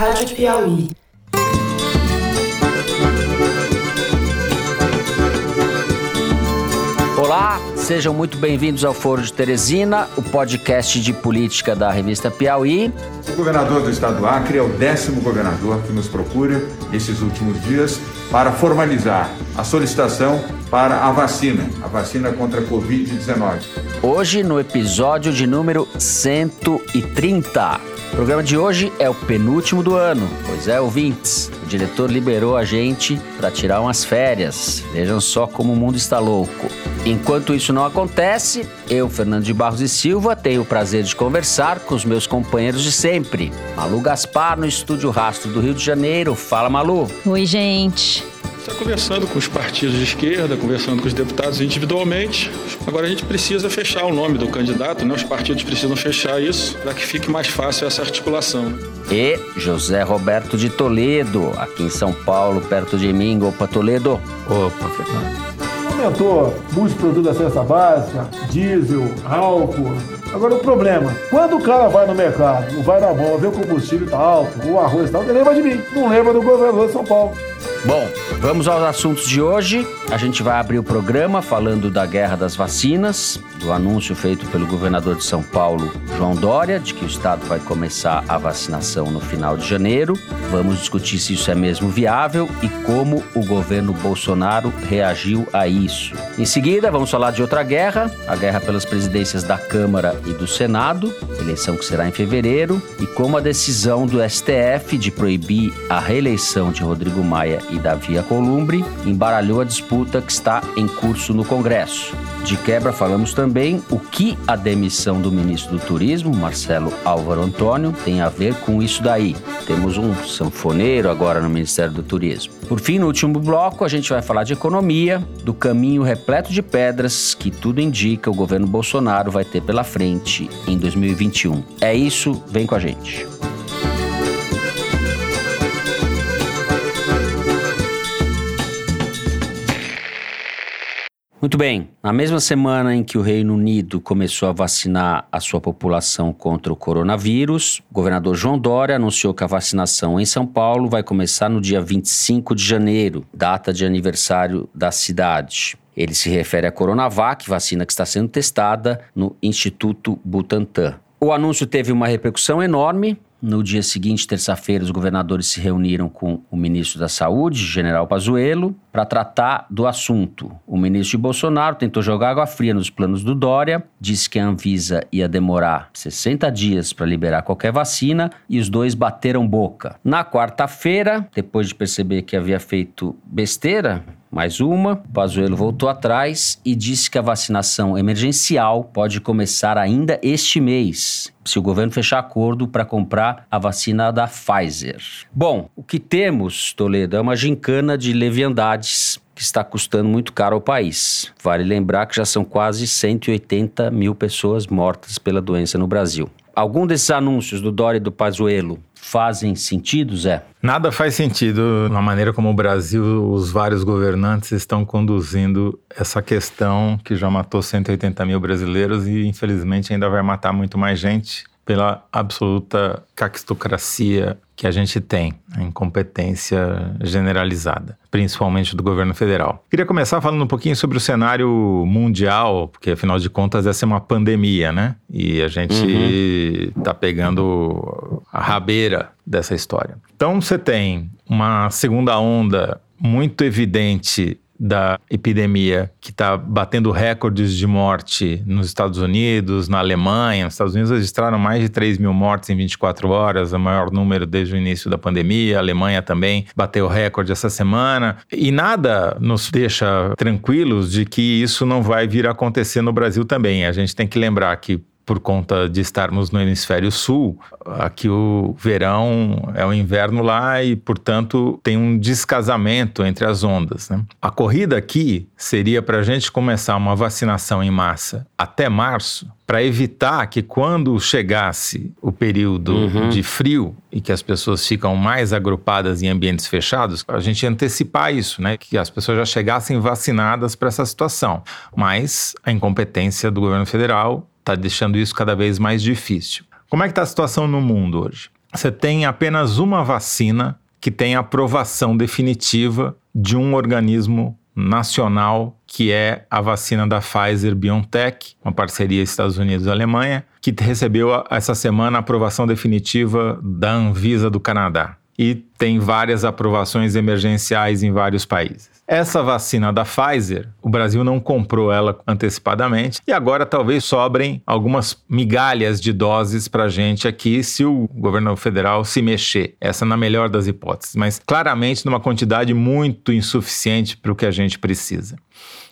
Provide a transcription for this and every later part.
Rádio Piauí. Olá, sejam muito bem-vindos ao Foro de Teresina, o podcast de política da revista Piauí. O governador do estado do Acre é o décimo governador que nos procura esses últimos dias para formalizar a solicitação para a vacina, a vacina contra a Covid-19. Hoje, no episódio de número 130. O programa de hoje é o penúltimo do ano, pois é, ouvintes. O diretor liberou a gente para tirar umas férias. Vejam só como o mundo está louco. Enquanto isso não acontece, eu, Fernando de Barros e Silva, tenho o prazer de conversar com os meus companheiros de sempre. Malu Gaspar, no Estúdio Rastro do Rio de Janeiro. Fala, Malu. Oi, gente. Está conversando com os partidos de esquerda, conversando com os deputados individualmente. Agora a gente precisa fechar o nome do candidato, né? Os partidos precisam fechar isso para que fique mais fácil essa articulação. E José Roberto de Toledo, aqui em São Paulo, perto de mim. Opa, Toledo. Opa, Fernando. Aumentou muitos produtos da cesta básica, diesel, álcool. Agora o problema, quando o cara vai no mercado, vai na mão, vê o combustível tá alto, o arroz tá alto, ele lembra de mim, não lembra do governador de São Paulo. Bom, vamos aos assuntos de hoje. A gente vai abrir o programa falando da guerra das vacinas, do anúncio feito pelo governador de São Paulo, João Dória, de que o estado vai começar a vacinação no final de janeiro. Vamos discutir se isso é mesmo viável e como o governo Bolsonaro reagiu a isso. Em seguida, vamos falar de outra guerra, a guerra pelas presidências da Câmara e do Senado, eleição que será em fevereiro, e como a decisão do STF de proibir a reeleição de Rodrigo Maia e Davi Alcolumbre embaralhou a disputa que está em curso no Congresso. De quebra, falamos também o que a demissão do ministro do Turismo, Marcelo Álvaro Antônio, tem a ver com isso daí. Temos um sanfoneiro agora no Ministério do Turismo. Por fim, no último bloco, a gente vai falar de economia, do caminho repleto de pedras que tudo indica o governo Bolsonaro vai ter pela frente em 2021. É isso, vem com a gente. Muito bem. Na mesma semana em que o Reino Unido começou a vacinar a sua população contra o coronavírus, o governador João Dória anunciou que a vacinação em São Paulo vai começar no dia 25 de janeiro, data de aniversário da cidade. Ele se refere à Coronavac, vacina que está sendo testada no Instituto Butantan. O anúncio teve uma repercussão enorme, no dia seguinte, terça-feira, os governadores se reuniram com o ministro da Saúde, General Pazuello, para tratar do assunto. O ministro de Bolsonaro tentou jogar água fria nos planos do Dória, disse que a Anvisa ia demorar 60 dias para liberar qualquer vacina e os dois bateram boca. Na quarta-feira, depois de perceber que havia feito besteira, mais uma, Pazuello voltou atrás e disse que a vacinação emergencial pode começar ainda este mês, se o governo fechar acordo para comprar a vacina da Pfizer. Bom, o que temos, Toledo, é uma gincana de leviandades que está custando muito caro ao país. Vale lembrar que já são quase 180 mil pessoas mortas pela doença no Brasil. Algum desses anúncios do Dória e do Pazuello fazem sentido, Zé? Nada faz sentido na maneira como o Brasil, os vários governantes estão conduzindo essa questão que já matou 180 mil brasileiros e infelizmente ainda vai matar muito mais gente pela absoluta caquistocracia que a gente tem, a incompetência generalizada, principalmente do governo federal. Queria começar falando um pouquinho sobre o cenário mundial, porque afinal de contas essa é uma pandemia, né? E a gente está uhum. pegando a rabeira dessa história. Então você tem uma segunda onda muito evidente da epidemia que está batendo recordes de morte nos Estados Unidos, na Alemanha. Os Estados Unidos registraram mais de 3 mil mortes em 24 horas, o maior número desde o início da pandemia. A Alemanha também bateu recorde essa semana. E nada nos deixa tranquilos de que isso não vai vir a acontecer no Brasil também. A gente tem que lembrar que por conta de estarmos no hemisfério sul, aqui o verão é o inverno lá e, portanto, tem um descasamento entre as ondas. Né? A corrida aqui seria para a gente começar uma vacinação em massa até março, para evitar que quando chegasse o período uhum. de frio e que as pessoas ficam mais agrupadas em ambientes fechados, a gente antecipar isso, né? Que as pessoas já chegassem vacinadas para essa situação. Mas a incompetência do governo federal está deixando isso cada vez mais difícil. Como é que está a situação no mundo hoje? você tem apenas uma vacina que tem aprovação definitiva de um organismo nacional, que é a vacina da Pfizer BioNTech, uma parceria Estados Unidos-Alemanha, que recebeu essa semana a aprovação definitiva da Anvisa do Canadá e tem várias aprovações emergenciais em vários países. Essa vacina da Pfizer, o Brasil não comprou ela antecipadamente e agora talvez sobrem algumas migalhas de doses para gente aqui se o governo federal se mexer. Essa na melhor das hipóteses, mas claramente numa quantidade muito insuficiente para o que a gente precisa.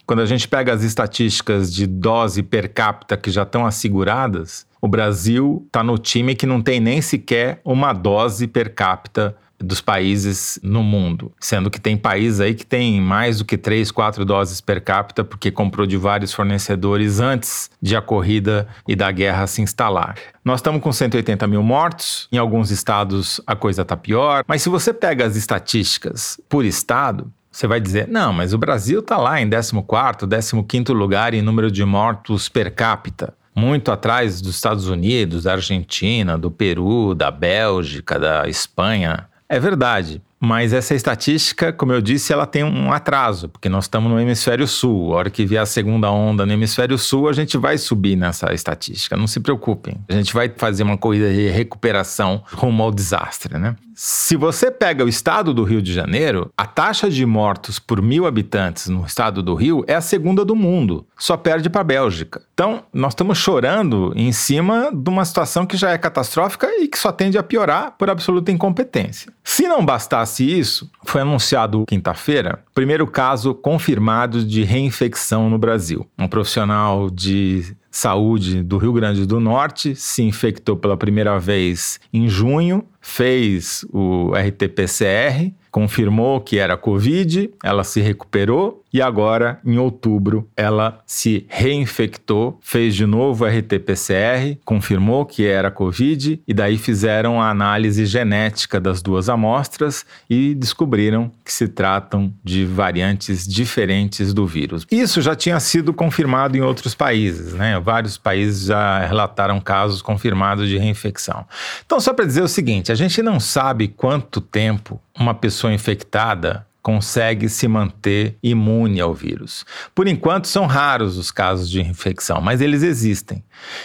Quando a gente pega as estatísticas de dose per capita que já estão asseguradas, o Brasil está no time que não tem nem sequer uma dose per capita dos países no mundo, sendo que tem países aí que tem mais do que 3, 4 doses per capita, porque comprou de vários fornecedores antes de a corrida e da guerra se instalar. Nós estamos com 180 mil mortos, em alguns estados a coisa está pior, mas se você pega as estatísticas por estado, você vai dizer, não, mas o Brasil está lá em 14º, 15º lugar em número de mortos per capita muito atrás dos Estados Unidos, da Argentina, do Peru, da Bélgica, da Espanha. É verdade. Mas essa estatística, como eu disse, ela tem um atraso, porque nós estamos no hemisfério sul. A hora que vier a segunda onda no hemisfério sul, a gente vai subir nessa estatística. Não se preocupem. A gente vai fazer uma corrida de recuperação rumo ao desastre, né? Se você pega o estado do Rio de Janeiro, a taxa de mortos por mil habitantes no estado do Rio é a segunda do mundo, só perde para a Bélgica. Então, nós estamos chorando em cima de uma situação que já é catastrófica e que só tende a piorar por absoluta incompetência. Se não bastasse isso, foi anunciado quinta-feira primeiro caso confirmado de reinfecção no Brasil. Um profissional de saúde do Rio Grande do Norte se infectou pela primeira vez em junho, fez o RT-PCR, confirmou que era Covid, ela se recuperou e agora, em outubro, ela se reinfectou, fez de novo RT-PCR, confirmou que era Covid e daí fizeram a análise genética das duas amostras e descobriram que se tratam de variantes diferentes do vírus. Isso já tinha sido confirmado em outros países, né? Vários países já relataram casos confirmados de reinfecção. Então, só para dizer o seguinte, a gente não sabe quanto tempo uma pessoa infectada consegue se manter imune ao vírus. Por enquanto, são raros os casos de infecção, mas eles existem.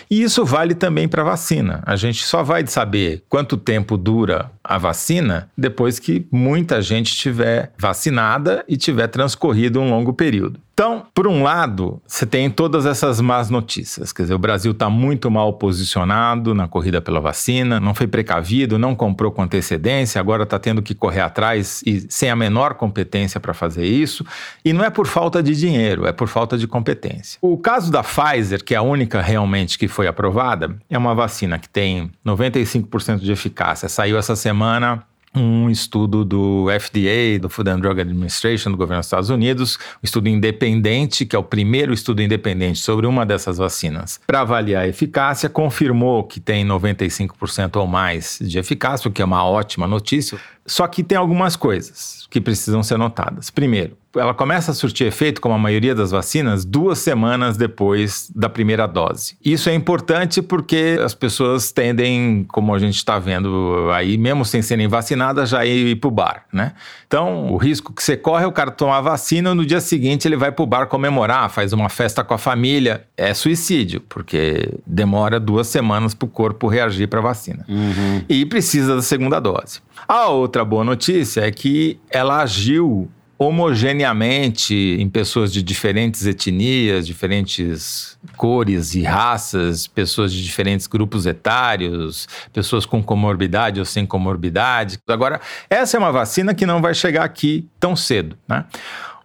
E isso vale também para a vacina. A gente só vai saber quanto tempo dura a vacina depois que muita gente estiver vacinada e tiver transcorrido um longo período. Então, por um lado, você tem todas essas más notícias. Quer dizer, o Brasil está muito mal posicionado na corrida pela vacina, não foi precavido, não comprou com antecedência, agora está tendo que correr atrás e sem a menor competência para fazer isso. E não é por falta de dinheiro, é por falta de competência. O caso da Pfizer, que é a única realmente que foi aprovada, é uma vacina que tem 95% de eficácia. Saiu essa semana um estudo do FDA, do Food and Drug Administration, do governo dos Estados Unidos, um estudo independente, que é o primeiro estudo independente sobre uma dessas vacinas, para avaliar a eficácia, confirmou que tem 95% ou mais de eficácia, o que é uma ótima notícia. Só que tem algumas coisas que precisam ser notadas. Primeiro, ela começa a surtir efeito, como a maioria das vacinas, duas semanas depois da primeira dose. Isso é importante porque as pessoas tendem, como a gente está vendo aí, mesmo sem serem vacinadas, já ir para o bar, né? Então, o risco que você corre é o cara tomar a vacina e no dia seguinte ele vai para o bar comemorar, faz uma festa com a família. É suicídio, porque demora duas semanas para o corpo reagir para a vacina. Uhum. E precisa da segunda dose. A outra boa notícia é que ela agiu homogeneamente em pessoas de diferentes etnias, diferentes cores e raças, pessoas de diferentes grupos etários, pessoas com comorbidade ou sem comorbidade. Agora, essa é uma vacina que não vai chegar aqui tão cedo, né?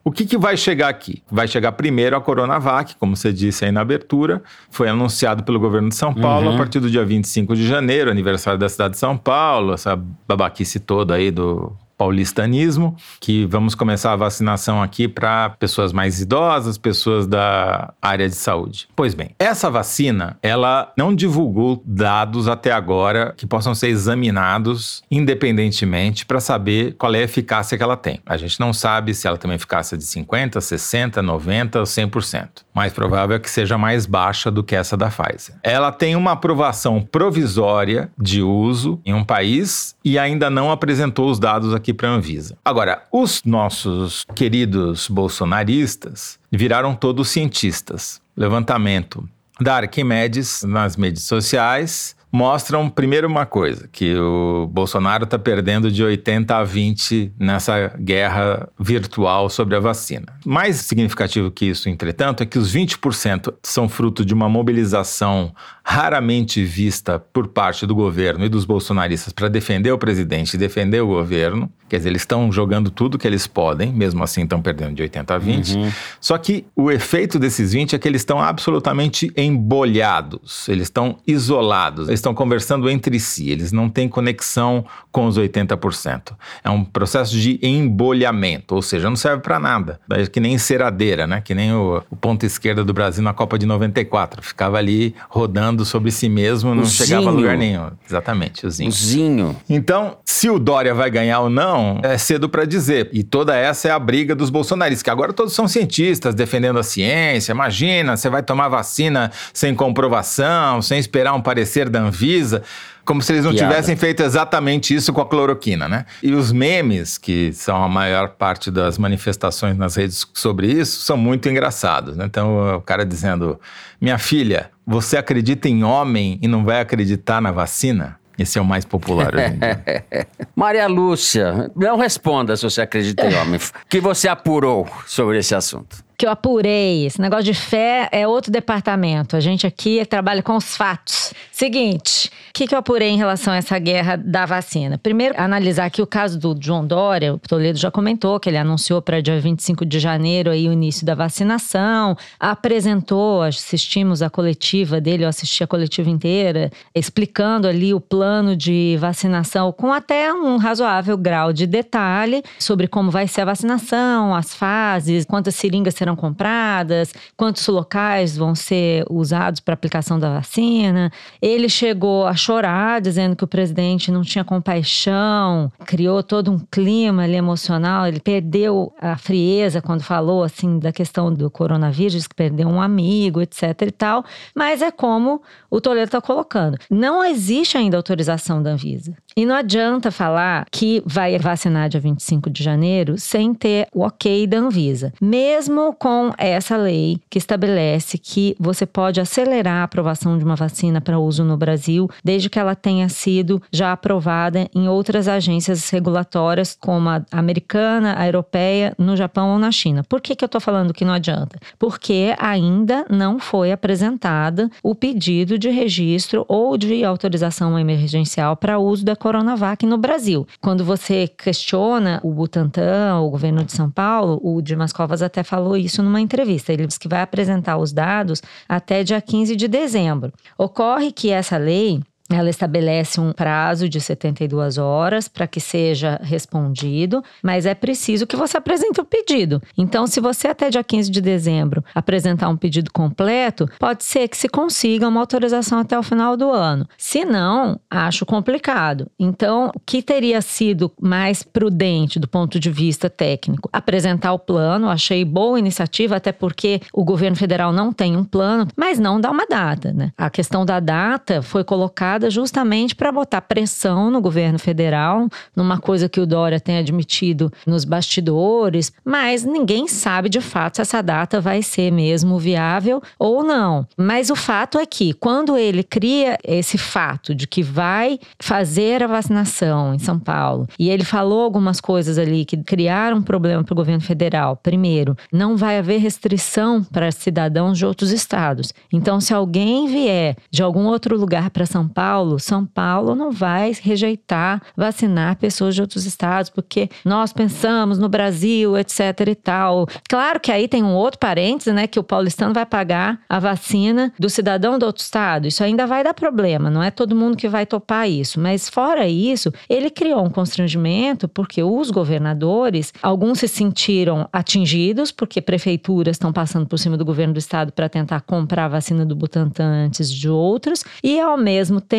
O que, que vai chegar aqui? Vai chegar primeiro a Coronavac, como você disse aí na abertura, foi anunciado pelo governo de São Paulo uhum. a partir do dia 25 de janeiro, aniversário da cidade de São Paulo, essa babaquice toda aí do paulistanismo, que vamos começar a vacinação aqui para pessoas mais idosas, pessoas da área de saúde. Pois bem, essa vacina, ela não divulgou dados até agora que possam ser examinados independentemente para saber qual é a eficácia que ela tem. A gente não sabe se ela tem uma eficácia de 50, 60, 90 ou 100%. Mais provável é que seja mais baixa do que essa da Pfizer. Ela tem uma aprovação provisória de uso em um país e ainda não apresentou os dados aqui para a Anvisa. Agora, os nossos queridos bolsonaristas viraram todos cientistas. Levantamento da Arquimedes nas mídias sociais mostram primeiro uma coisa, que o Bolsonaro está perdendo de 80 a 20 nessa guerra virtual sobre a vacina. Mais significativo que isso, entretanto, é que os 20% são fruto de uma mobilização raramente vista por parte do governo e dos bolsonaristas para defender o presidente e defender o governo. Quer dizer, eles estão jogando tudo que eles podem, mesmo assim estão perdendo de 80 a 20. Uhum. Só que o efeito desses 20 é que eles estão absolutamente embolhados, eles estão isolados estão conversando entre si, eles não têm conexão com os 80%. É um processo de embolhamento, ou seja, não serve para nada. É que nem ceradeira, né? Que nem o, o ponto esquerda do Brasil na Copa de 94. Ficava ali rodando sobre si mesmo, não o chegava zinho. a lugar nenhum. Exatamente, o zinho. O zinho. Então, se o Dória vai ganhar ou não, é cedo para dizer. E toda essa é a briga dos bolsonaristas, que agora todos são cientistas defendendo a ciência. Imagina, você vai tomar vacina sem comprovação, sem esperar um parecer da Anvisa, como se eles não Piada. tivessem feito exatamente isso com a cloroquina, né? E os memes, que são a maior parte das manifestações nas redes sobre isso, são muito engraçados, né? Então, o cara dizendo: Minha filha, você acredita em homem e não vai acreditar na vacina? Esse é o mais popular hoje em dia. Maria Lúcia, não responda se você acredita em homem. que você apurou sobre esse assunto? Que eu apurei. Esse negócio de fé é outro departamento. A gente aqui trabalha com os fatos. Seguinte, o que, que eu apurei em relação a essa guerra da vacina? Primeiro, analisar aqui o caso do João Dória. O Toledo já comentou que ele anunciou para dia 25 de janeiro aí o início da vacinação. Apresentou, assistimos a coletiva dele, eu assisti a coletiva inteira, explicando ali o plano de vacinação com até um razoável grau de detalhe sobre como vai ser a vacinação, as fases, quantas seringas serão serão compradas, quantos locais vão ser usados para aplicação da vacina. Ele chegou a chorar, dizendo que o presidente não tinha compaixão, criou todo um clima ali emocional. Ele perdeu a frieza quando falou assim da questão do coronavírus, que perdeu um amigo, etc e tal. Mas é como o Toledo está colocando. Não existe ainda autorização da Anvisa. E não adianta falar que vai vacinar dia 25 de janeiro sem ter o ok da Anvisa. Mesmo com essa lei que estabelece que você pode acelerar a aprovação de uma vacina para uso no Brasil, desde que ela tenha sido já aprovada em outras agências regulatórias, como a americana, a europeia, no Japão ou na China. Por que, que eu estou falando que não adianta? Porque ainda não foi apresentada o pedido de registro ou de autorização emergencial para uso da Coronavac no Brasil. Quando você questiona o Butantan, o governo de São Paulo, o Dimas Covas até falou isso numa entrevista. Ele disse que vai apresentar os dados até dia 15 de dezembro. Ocorre que essa lei ela estabelece um prazo de 72 horas para que seja respondido, mas é preciso que você apresente o pedido. Então, se você até dia 15 de dezembro apresentar um pedido completo, pode ser que se consiga uma autorização até o final do ano. Se não, acho complicado. Então, o que teria sido mais prudente do ponto de vista técnico? Apresentar o plano, achei boa iniciativa, até porque o governo federal não tem um plano, mas não dá uma data, né? A questão da data foi colocada justamente para botar pressão no governo federal, numa coisa que o Dória tem admitido nos bastidores, mas ninguém sabe de fato se essa data vai ser mesmo viável ou não. Mas o fato é que quando ele cria esse fato de que vai fazer a vacinação em São Paulo, e ele falou algumas coisas ali que criaram um problema para o governo federal. Primeiro, não vai haver restrição para cidadãos de outros estados. Então, se alguém vier de algum outro lugar para São Paulo, Paulo. São Paulo não vai rejeitar vacinar pessoas de outros estados, porque nós pensamos no Brasil, etc e tal. Claro que aí tem um outro parênteses, né, que o paulistano vai pagar a vacina do cidadão do outro estado. Isso ainda vai dar problema, não é todo mundo que vai topar isso. Mas fora isso, ele criou um constrangimento porque os governadores, alguns se sentiram atingidos porque prefeituras estão passando por cima do governo do estado para tentar comprar a vacina do Butantan antes de outros e ao mesmo tempo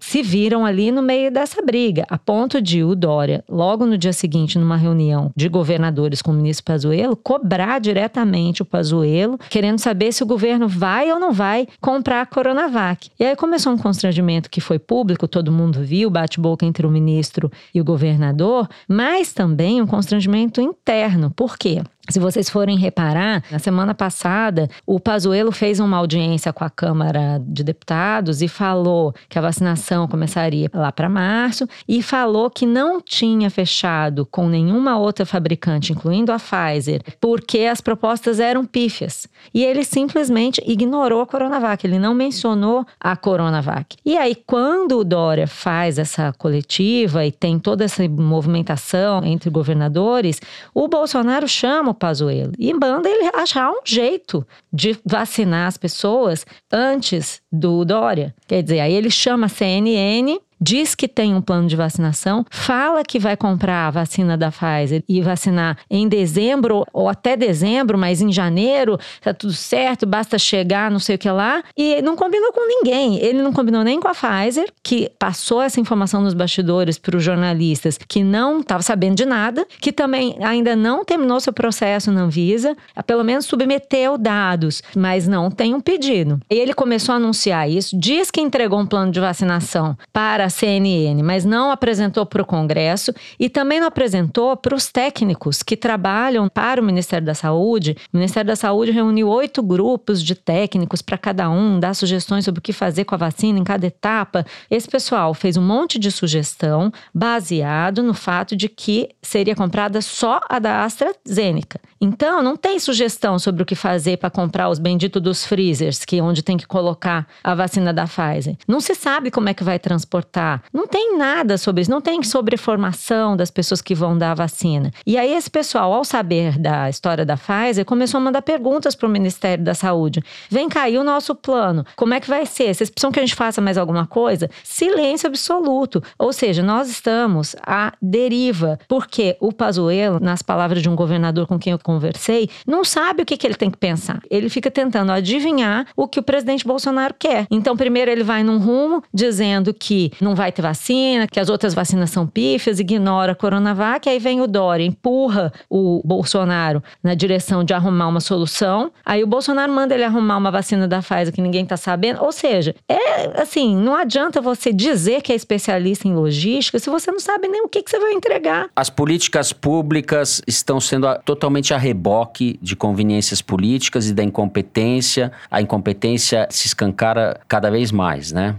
se viram ali no meio dessa briga, a ponto de o Dória, logo no dia seguinte, numa reunião de governadores com o ministro Pazuello, cobrar diretamente o Pazuello, querendo saber se o governo vai ou não vai comprar a Coronavac. E aí começou um constrangimento que foi público, todo mundo viu, bate-boca entre o ministro e o governador, mas também um constrangimento interno. Por quê? Se vocês forem reparar, na semana passada, o Pazuello fez uma audiência com a Câmara de Deputados e falou que a vacinação começaria lá para março e falou que não tinha fechado com nenhuma outra fabricante, incluindo a Pfizer, porque as propostas eram pífias. E ele simplesmente ignorou a Coronavac, ele não mencionou a Coronavac. E aí, quando o Dória faz essa coletiva e tem toda essa movimentação entre governadores, o Bolsonaro chama o Pazuello e manda ele achar um jeito de vacinar as pessoas antes do Dória. Quer dizer, aí ele chama a CNN diz que tem um plano de vacinação, fala que vai comprar a vacina da Pfizer e vacinar em dezembro ou até dezembro, mas em janeiro tá tudo certo, basta chegar, não sei o que lá, e não combinou com ninguém. Ele não combinou nem com a Pfizer, que passou essa informação nos bastidores para os jornalistas que não estava sabendo de nada, que também ainda não terminou seu processo na Anvisa, pelo menos submeteu dados, mas não tem um pedido. Ele começou a anunciar isso, diz que entregou um plano de vacinação para CNN, mas não apresentou para o Congresso e também não apresentou para os técnicos que trabalham para o Ministério da Saúde. O Ministério da Saúde reuniu oito grupos de técnicos para cada um dar sugestões sobre o que fazer com a vacina em cada etapa. Esse pessoal fez um monte de sugestão baseado no fato de que seria comprada só a da AstraZeneca. Então, não tem sugestão sobre o que fazer para comprar os benditos dos freezers, que é onde tem que colocar a vacina da Pfizer. Não se sabe como é que vai transportar não tem nada sobre isso, não tem sobreformação das pessoas que vão dar a vacina. E aí esse pessoal, ao saber da história da Pfizer, começou a mandar perguntas para o Ministério da Saúde. Vem cair o nosso plano. Como é que vai ser? Vocês precisam que a gente faça mais alguma coisa? Silêncio absoluto. Ou seja, nós estamos à deriva, porque o Pazuello, nas palavras de um governador com quem eu conversei, não sabe o que, que ele tem que pensar. Ele fica tentando adivinhar o que o presidente Bolsonaro quer. Então, primeiro ele vai num rumo dizendo que não não vai ter vacina, que as outras vacinas são pífias, ignora a Coronavac, aí vem o Dória, empurra o Bolsonaro na direção de arrumar uma solução, aí o Bolsonaro manda ele arrumar uma vacina da Pfizer que ninguém tá sabendo, ou seja, é assim, não adianta você dizer que é especialista em logística se você não sabe nem o que, que você vai entregar. As políticas públicas estão sendo totalmente a reboque de conveniências políticas e da incompetência. A incompetência se escancara cada vez mais, né?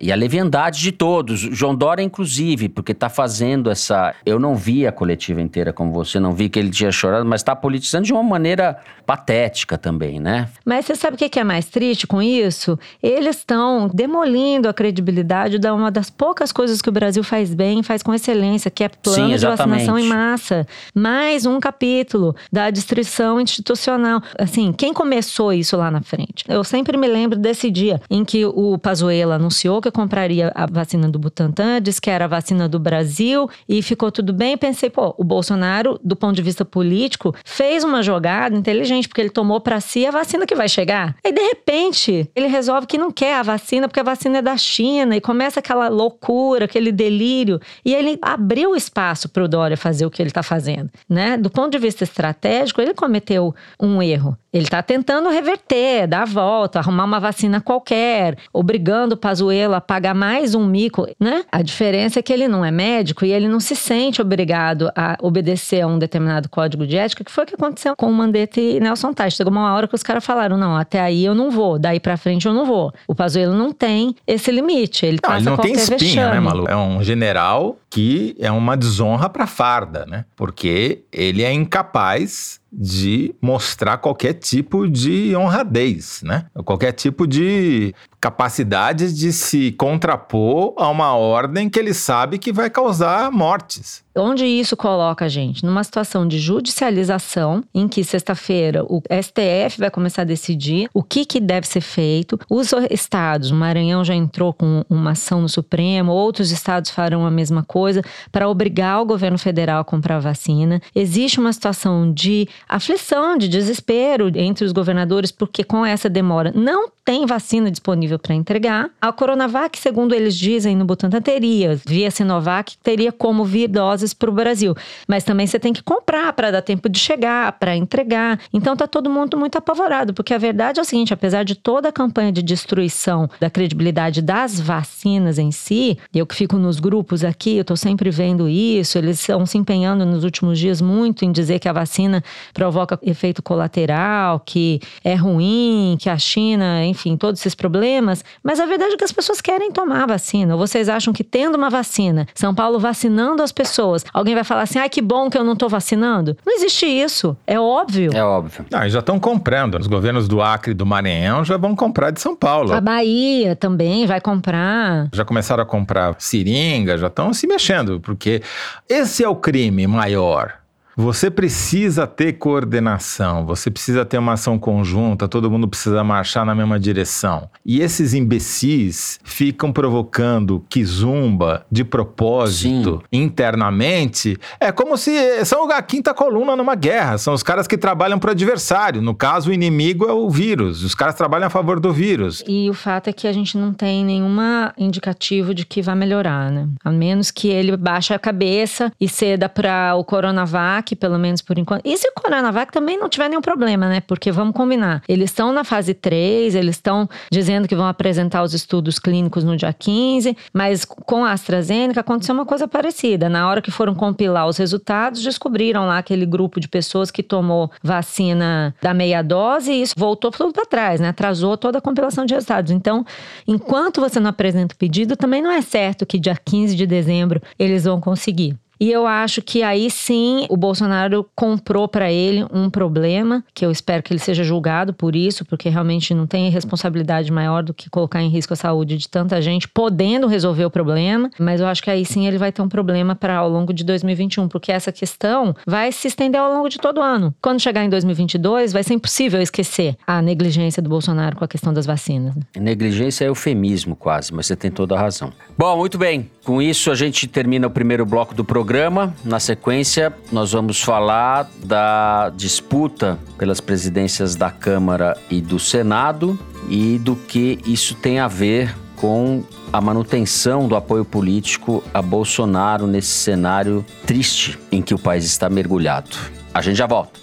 E a leviandade de todos, João Dória inclusive, porque está fazendo essa. Eu não vi a coletiva inteira como você, não vi que ele tinha chorado, mas está politizando de uma maneira patética também, né? Mas você sabe o que é mais triste com isso? Eles estão demolindo a credibilidade de uma das poucas coisas que o Brasil faz bem, faz com excelência, que é plano Sim, de vacinação em massa. Mais um capítulo da destruição institucional. Assim, quem começou isso lá na frente? Eu sempre me lembro desse dia em que o Pazuello anunciou que compraria a vacina do Butantan, disse que era a vacina do Brasil e ficou tudo bem. Pensei, pô, o Bolsonaro, do ponto de vista político, fez uma jogada inteligente, porque ele tomou para si a vacina que vai chegar. Aí, de repente, ele resolve que não quer a vacina, porque a vacina é da China, e começa aquela loucura, aquele delírio. E ele abriu espaço para o Dória fazer o que ele está fazendo. Né? Do ponto de vista estratégico, ele cometeu um erro. Ele está tentando reverter, dar a volta, arrumar uma vacina qualquer, obrigando o Pazuello a pagar mais um mico, né? A diferença é que ele não é médico e ele não se sente obrigado a obedecer a um determinado código de ética, que foi o que aconteceu com o Mandetta e Nelson Tais. Chegou uma hora que os caras falaram, não, até aí eu não vou, daí para frente eu não vou. O Pazuello não tem esse limite, ele não, passa ele não tem espinha, né, vexame. né, Malu? É um general que é uma desonra para farda, né? Porque ele é incapaz de mostrar qualquer tipo de honradez, né? Qualquer tipo de capacidade de se contrapor a uma ordem que ele sabe que vai causar mortes. Onde isso coloca a gente? Numa situação de judicialização, em que sexta-feira o STF vai começar a decidir o que, que deve ser feito. Os estados, o Maranhão já entrou com uma ação no Supremo, outros estados farão a mesma coisa para obrigar o governo federal a comprar vacina. Existe uma situação de aflição, de desespero entre os governadores, porque com essa demora não tem vacina disponível para entregar. A Coronavac, segundo eles dizem no Butantan, teria, via Sinovac, teria como vir doses para o Brasil. Mas também você tem que comprar para dar tempo de chegar, para entregar. Então tá todo mundo muito apavorado, porque a verdade é o seguinte: apesar de toda a campanha de destruição da credibilidade das vacinas em si, eu que fico nos grupos aqui, eu tô sempre vendo isso, eles estão se empenhando nos últimos dias muito em dizer que a vacina provoca efeito colateral, que é ruim, que a China, enfim, todos esses problemas. Mas a verdade é que as pessoas querem tomar a vacina. Ou vocês acham que tendo uma vacina, São Paulo vacinando as pessoas, alguém vai falar assim: ai, que bom que eu não tô vacinando? Não existe isso. É óbvio. É óbvio. Ah, já estão comprando. Os governos do Acre e do Maranhão já vão comprar de São Paulo. A Bahia também vai comprar. Já começaram a comprar seringa, já estão se mexendo, porque esse é o crime maior. Você precisa ter coordenação, você precisa ter uma ação conjunta, todo mundo precisa marchar na mesma direção. E esses imbecis ficam provocando quizumba de propósito Sim. internamente. É como se são a quinta coluna numa guerra, são os caras que trabalham para o adversário. No caso, o inimigo é o vírus, os caras trabalham a favor do vírus. E o fato é que a gente não tem nenhuma indicativo de que vai melhorar, né? A menos que ele baixe a cabeça e ceda para o Coronavac pelo menos por enquanto. E se o Coronavac também não tiver nenhum problema, né? Porque vamos combinar. Eles estão na fase 3, eles estão dizendo que vão apresentar os estudos clínicos no dia 15, mas com a AstraZeneca aconteceu uma coisa parecida. Na hora que foram compilar os resultados, descobriram lá aquele grupo de pessoas que tomou vacina da meia dose e isso voltou tudo para trás, né? Atrasou toda a compilação de resultados. Então, enquanto você não apresenta o pedido, também não é certo que dia 15 de dezembro eles vão conseguir. E eu acho que aí sim o Bolsonaro comprou para ele um problema, que eu espero que ele seja julgado por isso, porque realmente não tem responsabilidade maior do que colocar em risco a saúde de tanta gente, podendo resolver o problema. Mas eu acho que aí sim ele vai ter um problema para ao longo de 2021, porque essa questão vai se estender ao longo de todo o ano. Quando chegar em 2022, vai ser impossível esquecer a negligência do Bolsonaro com a questão das vacinas. Né? Negligência é eufemismo quase, mas você tem toda a razão. Bom, muito bem. Com isso a gente termina o primeiro bloco do programa programa. Na sequência, nós vamos falar da disputa pelas presidências da Câmara e do Senado e do que isso tem a ver com a manutenção do apoio político a Bolsonaro nesse cenário triste em que o país está mergulhado. A gente já volta.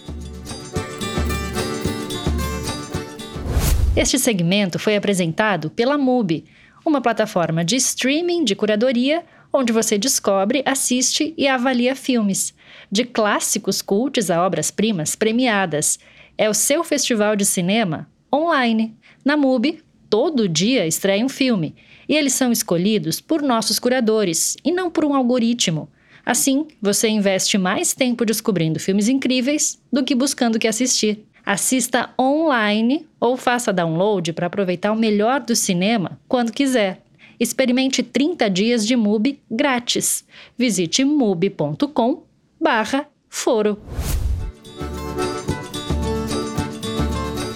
Este segmento foi apresentado pela MUBI, uma plataforma de streaming de curadoria onde você descobre, assiste e avalia filmes, de clássicos cultos a obras-primas premiadas. É o seu festival de cinema online. Na MUBI, todo dia estreia um filme, e eles são escolhidos por nossos curadores e não por um algoritmo. Assim, você investe mais tempo descobrindo filmes incríveis do que buscando o que assistir. Assista online ou faça download para aproveitar o melhor do cinema quando quiser. Experimente 30 dias de MUBI grátis. Visite mubi.com barra foro.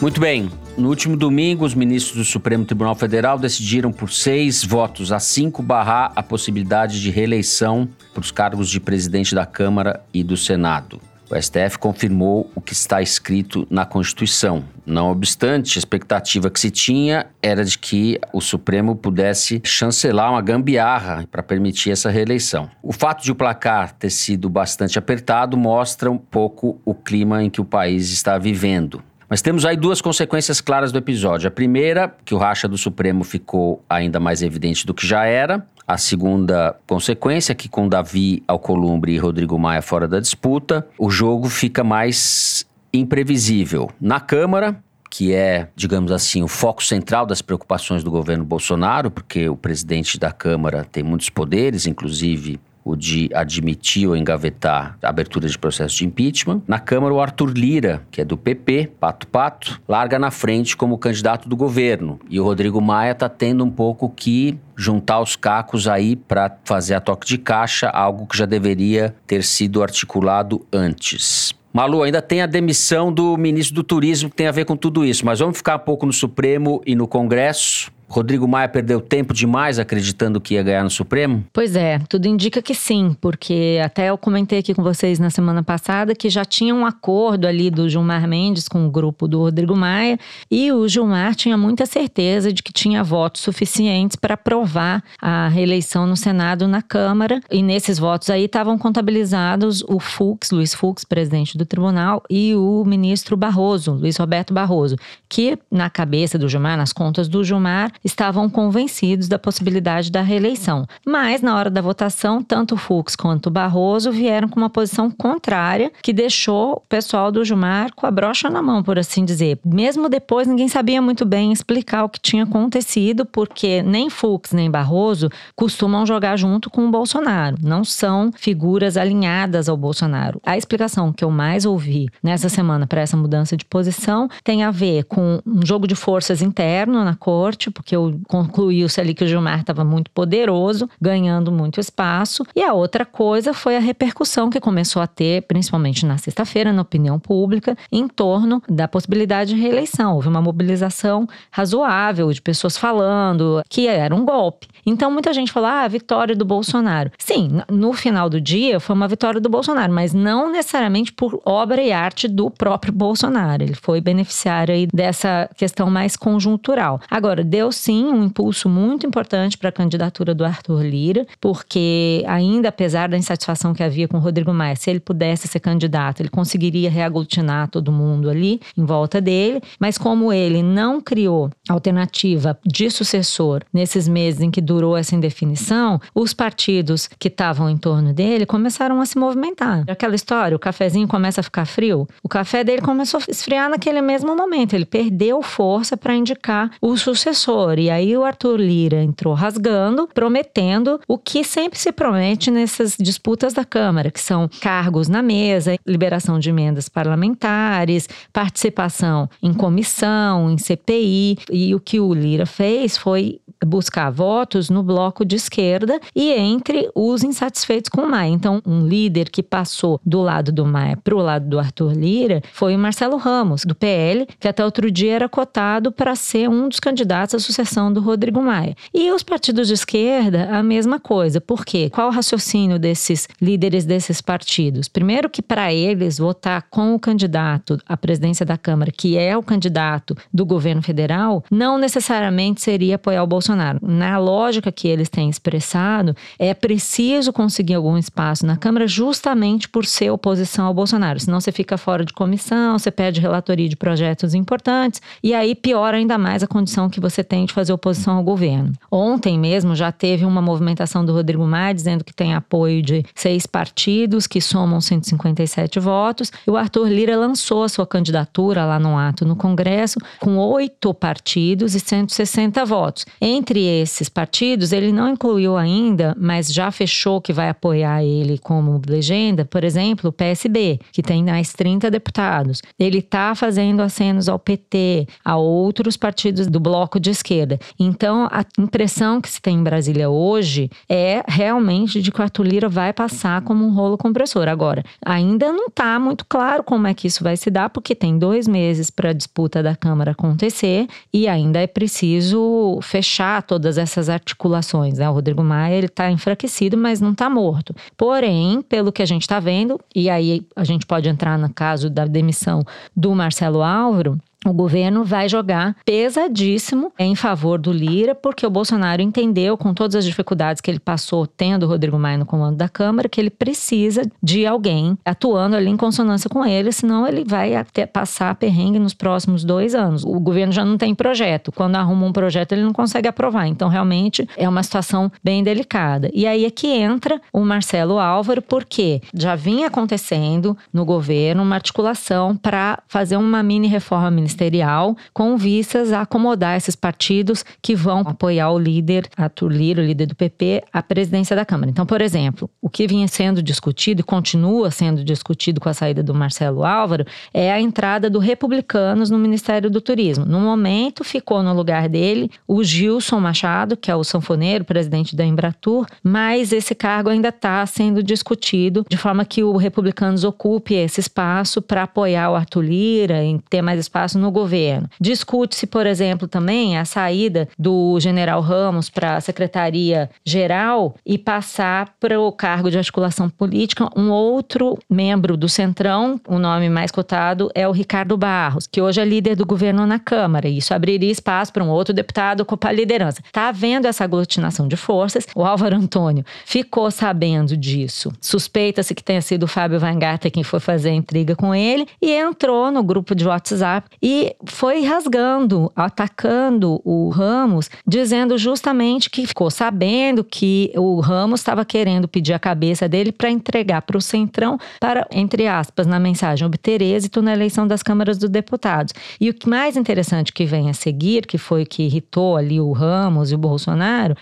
Muito bem. No último domingo, os ministros do Supremo Tribunal Federal decidiram por seis votos a cinco barrar a possibilidade de reeleição para os cargos de presidente da Câmara e do Senado. O STF confirmou o que está escrito na Constituição. Não obstante, a expectativa que se tinha era de que o Supremo pudesse chancelar uma gambiarra para permitir essa reeleição. O fato de o placar ter sido bastante apertado mostra um pouco o clima em que o país está vivendo. Mas temos aí duas consequências claras do episódio. A primeira, que o racha do Supremo ficou ainda mais evidente do que já era. A segunda consequência, que com Davi Alcolumbre e Rodrigo Maia fora da disputa, o jogo fica mais imprevisível. Na Câmara, que é, digamos assim, o foco central das preocupações do governo Bolsonaro, porque o presidente da Câmara tem muitos poderes, inclusive o de admitir ou engavetar a abertura de processo de impeachment. Na Câmara, o Arthur Lira, que é do PP, Pato Pato, larga na frente como candidato do governo. E o Rodrigo Maia está tendo um pouco que juntar os cacos aí para fazer a toque de caixa, algo que já deveria ter sido articulado antes. Malu, ainda tem a demissão do ministro do Turismo que tem a ver com tudo isso, mas vamos ficar um pouco no Supremo e no Congresso. Rodrigo Maia perdeu tempo demais acreditando que ia ganhar no Supremo? Pois é, tudo indica que sim, porque até eu comentei aqui com vocês na semana passada que já tinha um acordo ali do Gilmar Mendes com o grupo do Rodrigo Maia e o Gilmar tinha muita certeza de que tinha votos suficientes para aprovar a reeleição no Senado na Câmara e nesses votos aí estavam contabilizados o Fux, Luiz Fux, presidente do tribunal, e o ministro Barroso, Luiz Roberto Barroso, que na cabeça do Gilmar, nas contas do Gilmar, estavam convencidos da possibilidade da reeleição. Mas, na hora da votação, tanto Fux quanto Barroso vieram com uma posição contrária, que deixou o pessoal do Gilmar com a brocha na mão, por assim dizer. Mesmo depois, ninguém sabia muito bem explicar o que tinha acontecido, porque nem Fux nem Barroso costumam jogar junto com o Bolsonaro. Não são figuras alinhadas ao Bolsonaro. A explicação que eu mais ouvi nessa semana para essa mudança de posição tem a ver com um jogo de forças interno na corte, porque porque concluiu-se ali que o Gilmar estava muito poderoso, ganhando muito espaço. E a outra coisa foi a repercussão que começou a ter, principalmente na sexta-feira, na opinião pública, em torno da possibilidade de reeleição. Houve uma mobilização razoável de pessoas falando que era um golpe. Então muita gente falou: ah, vitória do Bolsonaro. Sim, no final do dia foi uma vitória do Bolsonaro, mas não necessariamente por obra e arte do próprio Bolsonaro. Ele foi beneficiário aí dessa questão mais conjuntural. Agora, deu sim um impulso muito importante para a candidatura do Arthur Lira, porque ainda apesar da insatisfação que havia com o Rodrigo Maia, se ele pudesse ser candidato, ele conseguiria reaglutinar todo mundo ali em volta dele, mas como ele não criou alternativa de sucessor nesses meses em que durou essa indefinição, os partidos que estavam em torno dele começaram a se movimentar. Aquela história, o cafezinho começa a ficar frio, o café dele começou a esfriar naquele mesmo momento, ele perdeu força para indicar o sucessor. E aí o Arthur Lira entrou rasgando, prometendo o que sempre se promete nessas disputas da Câmara, que são cargos na mesa, liberação de emendas parlamentares, participação em comissão, em CPI. E o que o Lira fez foi buscar votos no bloco de esquerda e entre os insatisfeitos com o Maia. Então, um líder que passou do lado do Maia para o lado do Arthur Lira foi o Marcelo Ramos, do PL, que até outro dia era cotado para ser um dos candidatos à sucessão do Rodrigo Maia. E os partidos de esquerda, a mesma coisa. Por quê? Qual o raciocínio desses líderes desses partidos? Primeiro que para eles votar com o candidato à presidência da Câmara, que é o candidato do governo federal, não necessariamente seria apoiar o Bolsonaro. Na lógica que eles têm expressado, é preciso conseguir algum espaço na Câmara justamente por ser oposição ao Bolsonaro. Senão você fica fora de comissão, você pede relatoria de projetos importantes e aí piora ainda mais a condição que você tem de fazer oposição ao governo. Ontem mesmo já teve uma movimentação do Rodrigo Maia dizendo que tem apoio de seis partidos que somam 157 votos. E o Arthur Lira lançou a sua candidatura lá no ato no Congresso com oito partidos e 160 votos. Entre esses partidos, ele não incluiu ainda, mas já fechou que vai apoiar ele como legenda, por exemplo, o PSB, que tem mais 30 deputados. Ele está fazendo acenos ao PT, a outros partidos do bloco de esquerda. Então, a impressão que se tem em Brasília hoje é realmente de que o Arthur Lira vai passar como um rolo compressor. Agora, ainda não está muito claro como é que isso vai se dar, porque tem dois meses para a disputa da Câmara acontecer e ainda é preciso fechar todas essas articulações. Né? O Rodrigo Maia ele está enfraquecido, mas não está morto. Porém, pelo que a gente está vendo, e aí a gente pode entrar no caso da demissão do Marcelo Álvaro, o governo vai jogar pesadíssimo em favor do Lira, porque o Bolsonaro entendeu, com todas as dificuldades que ele passou tendo o Rodrigo Maia no comando da Câmara, que ele precisa de alguém atuando ali em consonância com ele, senão ele vai até passar perrengue nos próximos dois anos. O governo já não tem projeto. Quando arruma um projeto, ele não consegue aprovar. Então, realmente, é uma situação bem delicada. E aí é que entra o Marcelo Álvaro, porque já vinha acontecendo no governo uma articulação para fazer uma mini reforma ministerial ministerial com vistas a acomodar esses partidos que vão apoiar o líder, Arthur Lira, o líder do PP, à presidência da Câmara. Então, por exemplo, o que vinha sendo discutido e continua sendo discutido com a saída do Marcelo Álvaro é a entrada do Republicanos no Ministério do Turismo. No momento, ficou no lugar dele o Gilson Machado, que é o sanfoneiro, presidente da Embratur, mas esse cargo ainda está sendo discutido de forma que o Republicanos ocupe esse espaço para apoiar o Arthur Lira e ter mais espaço no governo. Discute-se, por exemplo, também a saída do general Ramos para a Secretaria-Geral e passar para o cargo de articulação política um outro membro do Centrão, o nome mais cotado é o Ricardo Barros, que hoje é líder do governo na Câmara. E isso abriria espaço para um outro deputado ocupar a liderança. Está havendo essa aglutinação de forças. O Álvaro Antônio ficou sabendo disso. Suspeita-se que tenha sido o Fábio Weingarten quem foi fazer a intriga com ele e entrou no grupo de WhatsApp e foi rasgando, atacando o Ramos, dizendo justamente que ficou sabendo que o Ramos estava querendo pedir a cabeça dele para entregar para o Centrão para, entre aspas, na mensagem, obter êxito na eleição das câmaras dos deputados. E o que mais interessante que vem a seguir, que foi o que irritou ali o Ramos e o Bolsonaro,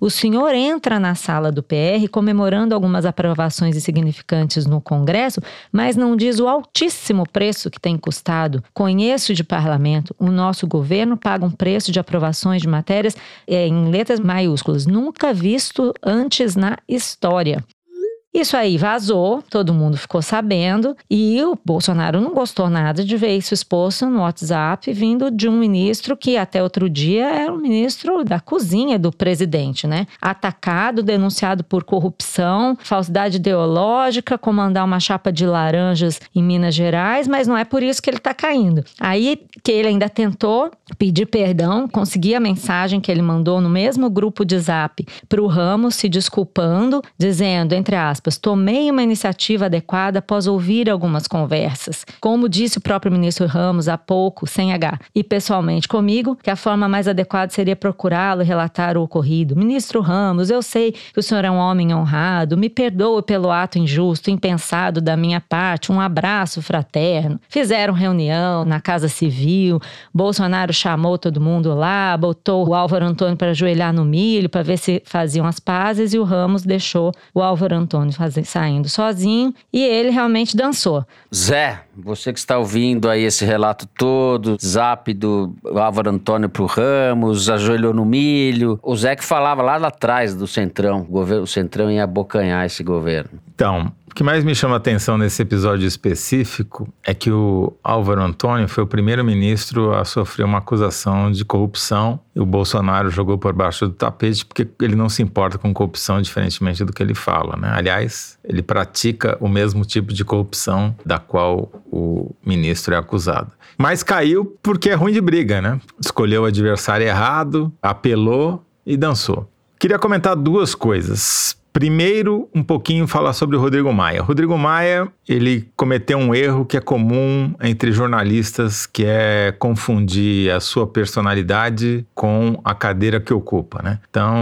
o senhor entra na sala do PR comemorando algumas aprovações insignificantes no Congresso, mas não diz o altíssimo preço que tem custado. Conheço de parlamento, o nosso governo paga um preço de aprovações de matérias é, em letras maiúsculas, nunca visto antes na história. Isso aí vazou, todo mundo ficou sabendo e o Bolsonaro não gostou nada de ver isso exposto no WhatsApp vindo de um ministro que até outro dia era o ministro da cozinha do presidente, né? Atacado, denunciado por corrupção, falsidade ideológica, comandar uma chapa de laranjas em Minas Gerais, mas não é por isso que ele tá caindo. Aí que ele ainda tentou pedir perdão, conseguir a mensagem que ele mandou no mesmo grupo de Zap para o Ramos se desculpando, dizendo entre aspas aspas, tomei uma iniciativa adequada após ouvir algumas conversas. Como disse o próprio ministro Ramos há pouco, sem H, e pessoalmente comigo, que a forma mais adequada seria procurá-lo e relatar o ocorrido. Ministro Ramos, eu sei que o senhor é um homem honrado, me perdoe pelo ato injusto, impensado da minha parte, um abraço fraterno. Fizeram reunião na Casa Civil, Bolsonaro chamou todo mundo lá, botou o Álvaro Antônio para ajoelhar no milho para ver se faziam as pazes e o Ramos deixou o Álvaro Antônio fazer, saindo sozinho e ele realmente dançou. Zé, você que está ouvindo aí esse relato todo, zap do Álvaro Antônio pro Ramos, ajoelhou no milho. O Zé que falava lá atrás do Centrão, o, governo, o Centrão ia abocanhar esse governo. Então, o que mais me chama a atenção nesse episódio específico é que o Álvaro Antônio foi o primeiro ministro a sofrer uma acusação de corrupção e o Bolsonaro jogou por baixo do tapete porque ele não se importa com corrupção, diferentemente do que ele fala. Né? Aliás, ele pratica o mesmo tipo de corrupção da qual o ministro é acusado. Mas caiu porque é ruim de briga, né? Escolheu o adversário errado, apelou e dançou. Queria comentar duas coisas. Primeiro, um pouquinho falar sobre o Rodrigo Maia. Rodrigo Maia, ele cometeu um erro que é comum entre jornalistas, que é confundir a sua personalidade com a cadeira que ocupa, né? Então,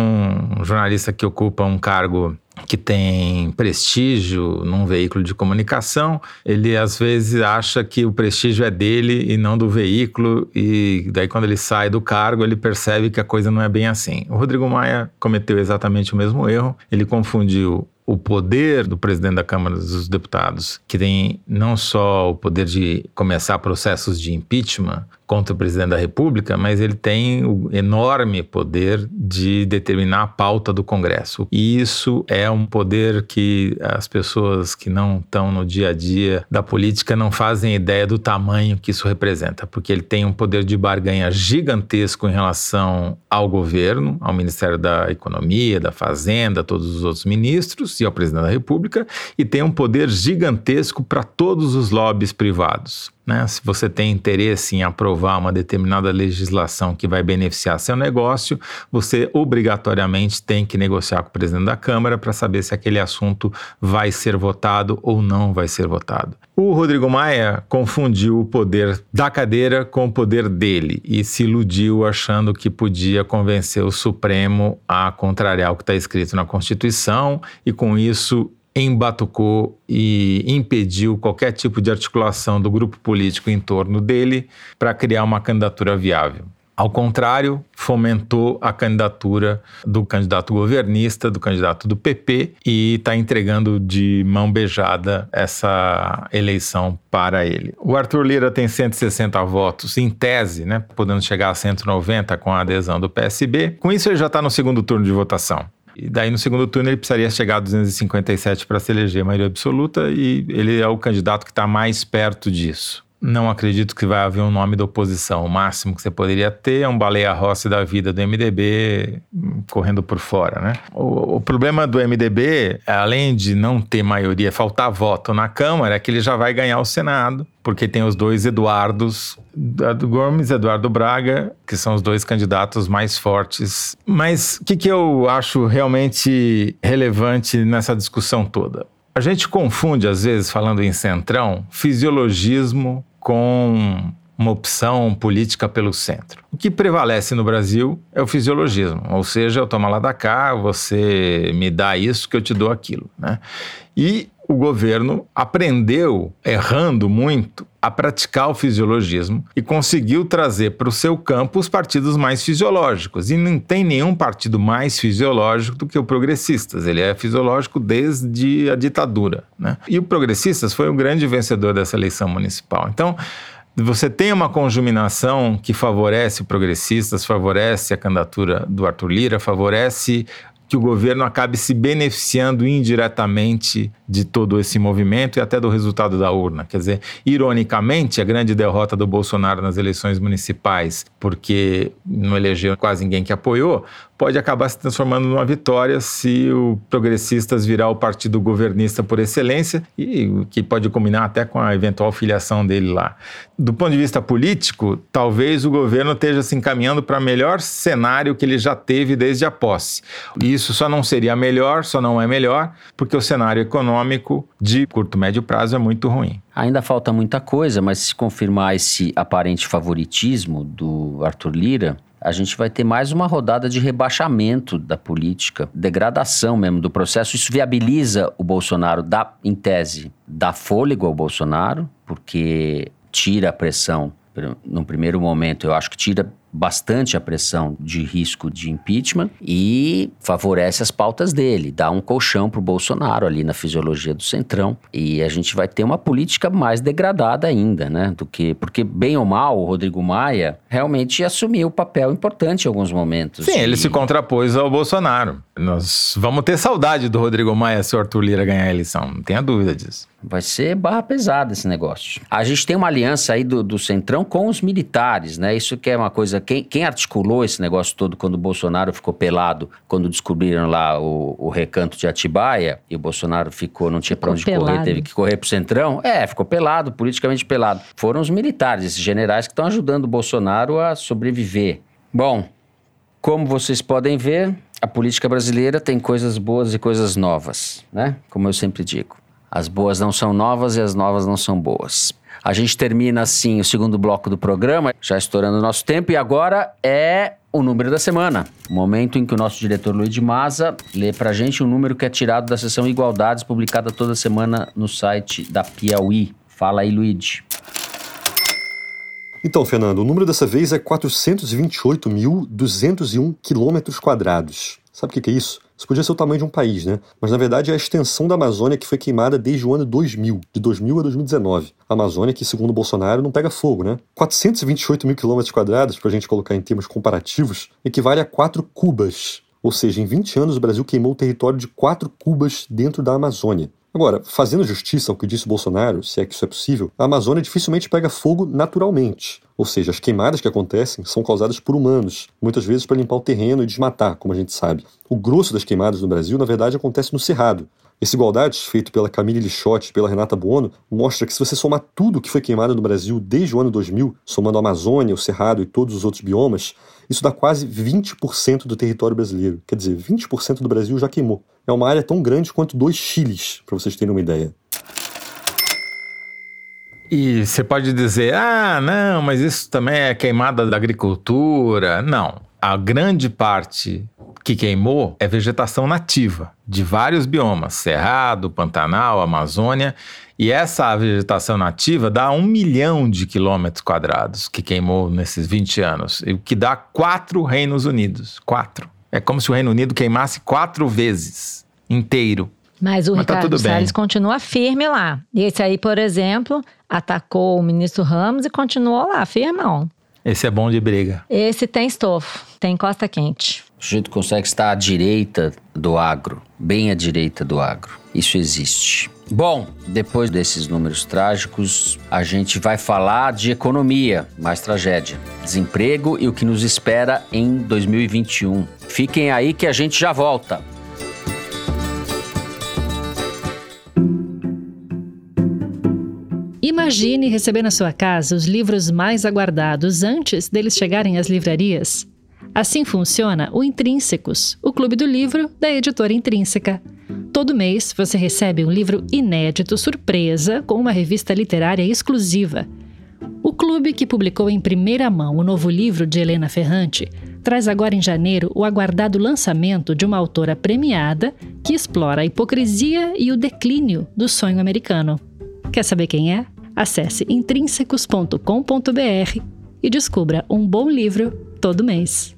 um jornalista que ocupa um cargo que tem prestígio num veículo de comunicação, ele às vezes acha que o prestígio é dele e não do veículo, e daí quando ele sai do cargo, ele percebe que a coisa não é bem assim. O Rodrigo Maia cometeu exatamente o mesmo erro, ele confundiu o poder do presidente da Câmara dos Deputados, que tem não só o poder de começar processos de impeachment, contra o presidente da República, mas ele tem o enorme poder de determinar a pauta do Congresso. E isso é um poder que as pessoas que não estão no dia a dia da política não fazem ideia do tamanho que isso representa, porque ele tem um poder de barganha gigantesco em relação ao governo, ao Ministério da Economia, da Fazenda, todos os outros ministros e ao presidente da República, e tem um poder gigantesco para todos os lobbies privados. Né? Se você tem interesse em aprovar uma determinada legislação que vai beneficiar seu negócio, você obrigatoriamente tem que negociar com o presidente da Câmara para saber se aquele assunto vai ser votado ou não vai ser votado. O Rodrigo Maia confundiu o poder da cadeira com o poder dele e se iludiu achando que podia convencer o Supremo a contrariar o que está escrito na Constituição e com isso embatucou e impediu qualquer tipo de articulação do grupo político em torno dele para criar uma candidatura viável. Ao contrário, fomentou a candidatura do candidato governista, do candidato do PP, e está entregando de mão beijada essa eleição para ele. O Arthur Lira tem 160 votos em tese, né, podendo chegar a 190 com a adesão do PSB. Com isso, ele já está no segundo turno de votação. E daí no segundo turno ele precisaria chegar a 257 para se eleger maioria absoluta e ele é o candidato que está mais perto disso. Não acredito que vai haver um nome da oposição. O máximo que você poderia ter é um baleia rossi da vida do MDB correndo por fora, né? O, o, problema do MDB, além de não ter maioria, faltar voto na Câmara, é que ele já vai ganhar o Senado, porque tem os dois Eduardos, Eduardo Gomes e Eduardo Braga, que são os dois candidatos mais fortes. Mas o que, que eu acho realmente relevante nessa discussão toda? A gente confunde, às vezes, falando em centrão, fisiologismo com uma opção política pelo centro. O que prevalece no Brasil é o fisiologismo, ou seja, eu tomo lá da cá, você me dá isso que eu te dou aquilo, né? E o governo aprendeu, errando muito, a praticar o fisiologismo e conseguiu trazer para o seu campo os partidos mais fisiológicos. E não tem nenhum partido mais fisiológico do que o Progressistas. Ele é fisiológico desde a ditadura. Né? E o Progressistas foi o grande vencedor dessa eleição municipal. Então, você tem uma conjuminação que favorece o progressistas, favorece a candidatura do Arthur Lira, favorece que o governo acabe se beneficiando indiretamente de todo esse movimento e até do resultado da urna. Quer dizer, ironicamente, a grande derrota do Bolsonaro nas eleições municipais, porque não elegeu quase ninguém que apoiou, pode acabar se transformando numa vitória se o Progressistas virar o partido governista por excelência e que pode combinar até com a eventual filiação dele lá. Do ponto de vista político, talvez o governo esteja se encaminhando para o melhor cenário que ele já teve desde a posse. Isso só não seria melhor, só não é melhor, porque o cenário econômico de curto médio prazo é muito ruim. Ainda falta muita coisa, mas se confirmar esse aparente favoritismo do Arthur Lira, a gente vai ter mais uma rodada de rebaixamento da política, degradação mesmo do processo. Isso viabiliza o Bolsonaro, dá, em tese, dá fôlego ao Bolsonaro, porque tira a pressão. No primeiro momento, eu acho que tira bastante a pressão de risco de impeachment e favorece as pautas dele, dá um colchão para o Bolsonaro ali na fisiologia do centrão e a gente vai ter uma política mais degradada ainda, né? Do que porque bem ou mal o Rodrigo Maia realmente assumiu um papel importante em alguns momentos. Sim, ele se contrapôs ao Bolsonaro. Nós vamos ter saudade do Rodrigo Maia se o Arthur Lira ganhar a eleição, não tenha dúvida disso. Vai ser barra pesada esse negócio. A gente tem uma aliança aí do, do Centrão com os militares, né? Isso que é uma coisa quem, quem articulou esse negócio todo quando o Bolsonaro ficou pelado, quando descobriram lá o, o recanto de Atibaia, e o Bolsonaro ficou, não tinha para onde pelado. correr, teve que correr pro Centrão. É, ficou pelado, politicamente pelado. Foram os militares, esses generais que estão ajudando o Bolsonaro a sobreviver. Bom, como vocês podem ver, a política brasileira tem coisas boas e coisas novas, né? Como eu sempre digo. As boas não são novas e as novas não são boas. A gente termina assim o segundo bloco do programa, já estourando o nosso tempo, e agora é o número da semana. O momento em que o nosso diretor Luiz de Maza lê pra gente um número que é tirado da sessão Igualdades, publicada toda semana no site da Piauí. Fala aí, Luiz. Então, Fernando, o número dessa vez é 428.201 quilômetros quadrados. Sabe o que é isso? Isso podia ser o tamanho de um país, né? Mas na verdade é a extensão da Amazônia que foi queimada desde o ano 2000, de 2000 a 2019. A Amazônia que, segundo Bolsonaro, não pega fogo, né? 428 mil quilômetros quadrados, para a gente colocar em termos comparativos, equivale a 4 cubas. Ou seja, em 20 anos o Brasil queimou o território de 4 cubas dentro da Amazônia. Agora, fazendo justiça ao que disse Bolsonaro, se é que isso é possível, a Amazônia dificilmente pega fogo naturalmente. Ou seja, as queimadas que acontecem são causadas por humanos, muitas vezes para limpar o terreno e desmatar, como a gente sabe. O grosso das queimadas no Brasil, na verdade, acontece no Cerrado. Esse Igualdades, feito pela Camille Lixotti e pela Renata Buono, mostra que se você somar tudo que foi queimado no Brasil desde o ano 2000, somando a Amazônia, o Cerrado e todos os outros biomas, isso dá quase 20% do território brasileiro. Quer dizer, 20% do Brasil já queimou. É uma área tão grande quanto dois Chiles, para vocês terem uma ideia. E você pode dizer, ah, não, mas isso também é queimada da agricultura. Não. A grande parte que queimou é vegetação nativa, de vários biomas: Cerrado, Pantanal, Amazônia. E essa vegetação nativa dá um milhão de quilômetros quadrados que queimou nesses 20 anos, o que dá quatro Reinos Unidos. Quatro. É como se o Reino Unido queimasse quatro vezes inteiro. Mas o Mas tá Ricardo bem. Salles continua firme lá. Esse aí, por exemplo, atacou o ministro Ramos e continuou lá, firmão. Esse é bom de briga. Esse tem estofo, tem costa quente. O sujeito consegue estar à direita do agro, bem à direita do agro. Isso existe. Bom, depois desses números trágicos, a gente vai falar de economia, mais tragédia, desemprego e o que nos espera em 2021. Fiquem aí que a gente já volta. Imagine receber na sua casa os livros mais aguardados antes deles chegarem às livrarias. Assim funciona o Intrínsecos, o clube do livro da editora Intrínseca. Todo mês você recebe um livro inédito surpresa com uma revista literária exclusiva. O clube que publicou em primeira mão o novo livro de Helena Ferrante traz agora em janeiro o aguardado lançamento de uma autora premiada que explora a hipocrisia e o declínio do sonho americano. Quer saber quem é? Acesse intrínsecos.com.br e descubra um bom livro todo mês.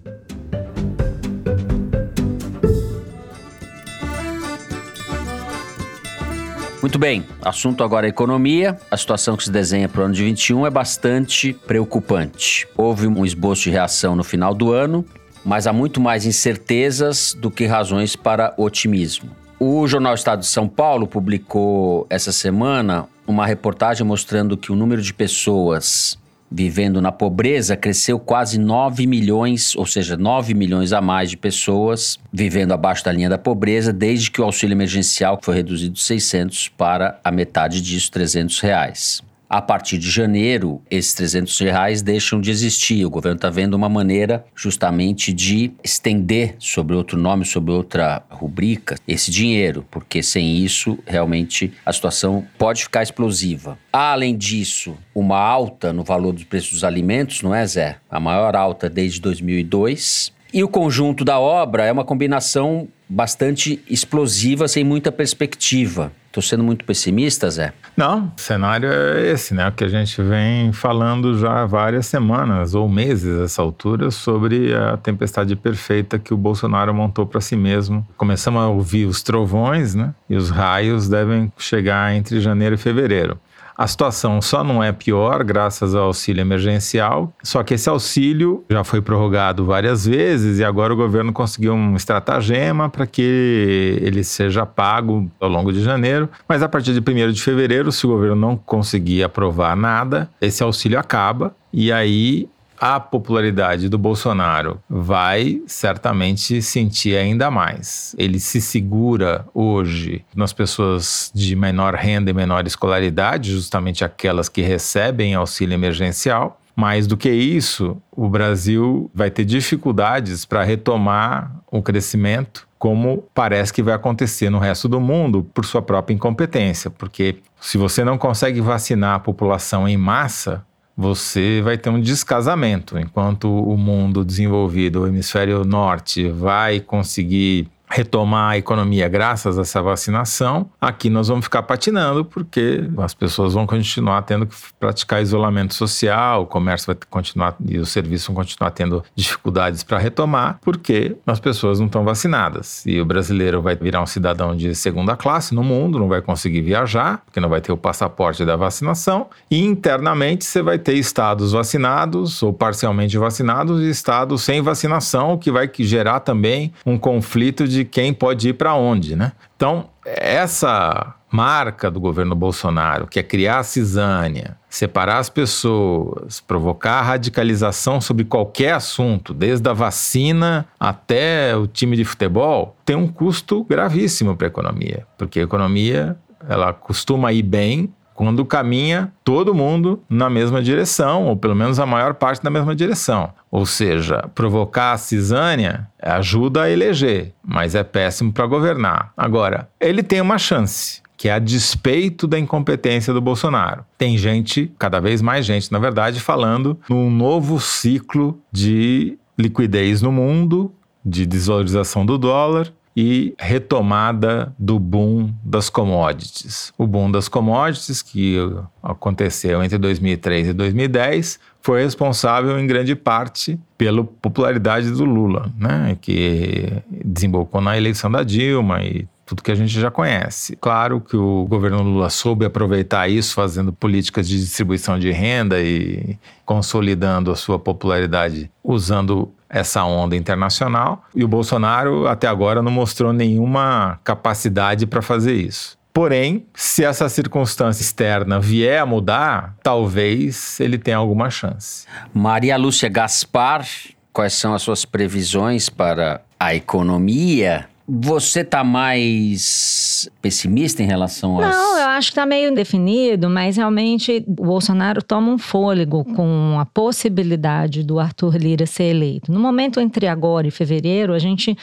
Muito bem, assunto agora é economia. A situação que se desenha para o ano de 21 é bastante preocupante. Houve um esboço de reação no final do ano, mas há muito mais incertezas do que razões para otimismo. O Jornal Estado de São Paulo publicou essa semana uma reportagem mostrando que o número de pessoas vivendo na pobreza cresceu quase 9 milhões, ou seja, 9 milhões a mais de pessoas vivendo abaixo da linha da pobreza desde que o auxílio emergencial foi reduzido de 600 para a metade disso, 300 reais. A partir de janeiro, esses 300 reais deixam de existir. O governo está vendo uma maneira justamente de estender sobre outro nome, sobre outra rubrica, esse dinheiro, porque sem isso, realmente, a situação pode ficar explosiva. Há, além disso, uma alta no valor dos preços dos alimentos, não é, Zé? A maior alta desde 2002. E o conjunto da obra é uma combinação bastante explosiva, sem muita perspectiva. Estou sendo muito pessimista, Zé? Não, o cenário é esse, né? O que a gente vem falando já há várias semanas ou meses essa altura sobre a tempestade perfeita que o Bolsonaro montou para si mesmo. Começamos a ouvir os trovões, né? E os raios devem chegar entre janeiro e fevereiro. A situação só não é pior graças ao auxílio emergencial, só que esse auxílio já foi prorrogado várias vezes e agora o governo conseguiu um estratagema para que ele seja pago ao longo de janeiro. Mas a partir de 1 de fevereiro, se o governo não conseguir aprovar nada, esse auxílio acaba e aí a popularidade do Bolsonaro vai certamente sentir ainda mais. Ele se segura hoje nas pessoas de menor renda e menor escolaridade, justamente aquelas que recebem auxílio emergencial. Mais do que isso, o Brasil vai ter dificuldades para retomar o crescimento, como parece que vai acontecer no resto do mundo, por sua própria incompetência. Porque se você não consegue vacinar a população em massa, você vai ter um descasamento. Enquanto o mundo desenvolvido, o hemisfério norte, vai conseguir retomar a economia graças a essa vacinação, aqui nós vamos ficar patinando porque as pessoas vão continuar tendo que praticar isolamento social, o comércio vai continuar e os serviços vão continuar tendo dificuldades para retomar porque as pessoas não estão vacinadas. E o brasileiro vai virar um cidadão de segunda classe no mundo, não vai conseguir viajar, porque não vai ter o passaporte da vacinação, e internamente você vai ter estados vacinados ou parcialmente vacinados e estados sem vacinação, o que vai gerar também um conflito de quem pode ir para onde, né? Então, essa marca do governo Bolsonaro, que é criar a cisânia, separar as pessoas, provocar radicalização sobre qualquer assunto, desde a vacina até o time de futebol, tem um custo gravíssimo para a economia, porque a economia ela costuma ir bem quando caminha todo mundo na mesma direção, ou pelo menos a maior parte na mesma direção. Ou seja, provocar a cisânia ajuda a eleger, mas é péssimo para governar. Agora, ele tem uma chance que é a despeito da incompetência do Bolsonaro. Tem gente, cada vez mais gente, na verdade, falando num novo ciclo de liquidez no mundo, de desvalorização do dólar e retomada do boom das commodities. O boom das commodities, que aconteceu entre 2003 e 2010, foi responsável em grande parte pela popularidade do Lula, né? que desembocou na eleição da Dilma e tudo que a gente já conhece. Claro que o governo Lula soube aproveitar isso, fazendo políticas de distribuição de renda e consolidando a sua popularidade usando essa onda internacional. E o Bolsonaro, até agora, não mostrou nenhuma capacidade para fazer isso. Porém, se essa circunstância externa vier a mudar, talvez ele tenha alguma chance. Maria Lúcia Gaspar, quais são as suas previsões para a economia você está mais pessimista em relação a. Não, eu acho que está meio indefinido, mas realmente o Bolsonaro toma um fôlego com a possibilidade do Arthur Lira ser eleito. No momento entre agora e fevereiro, a gente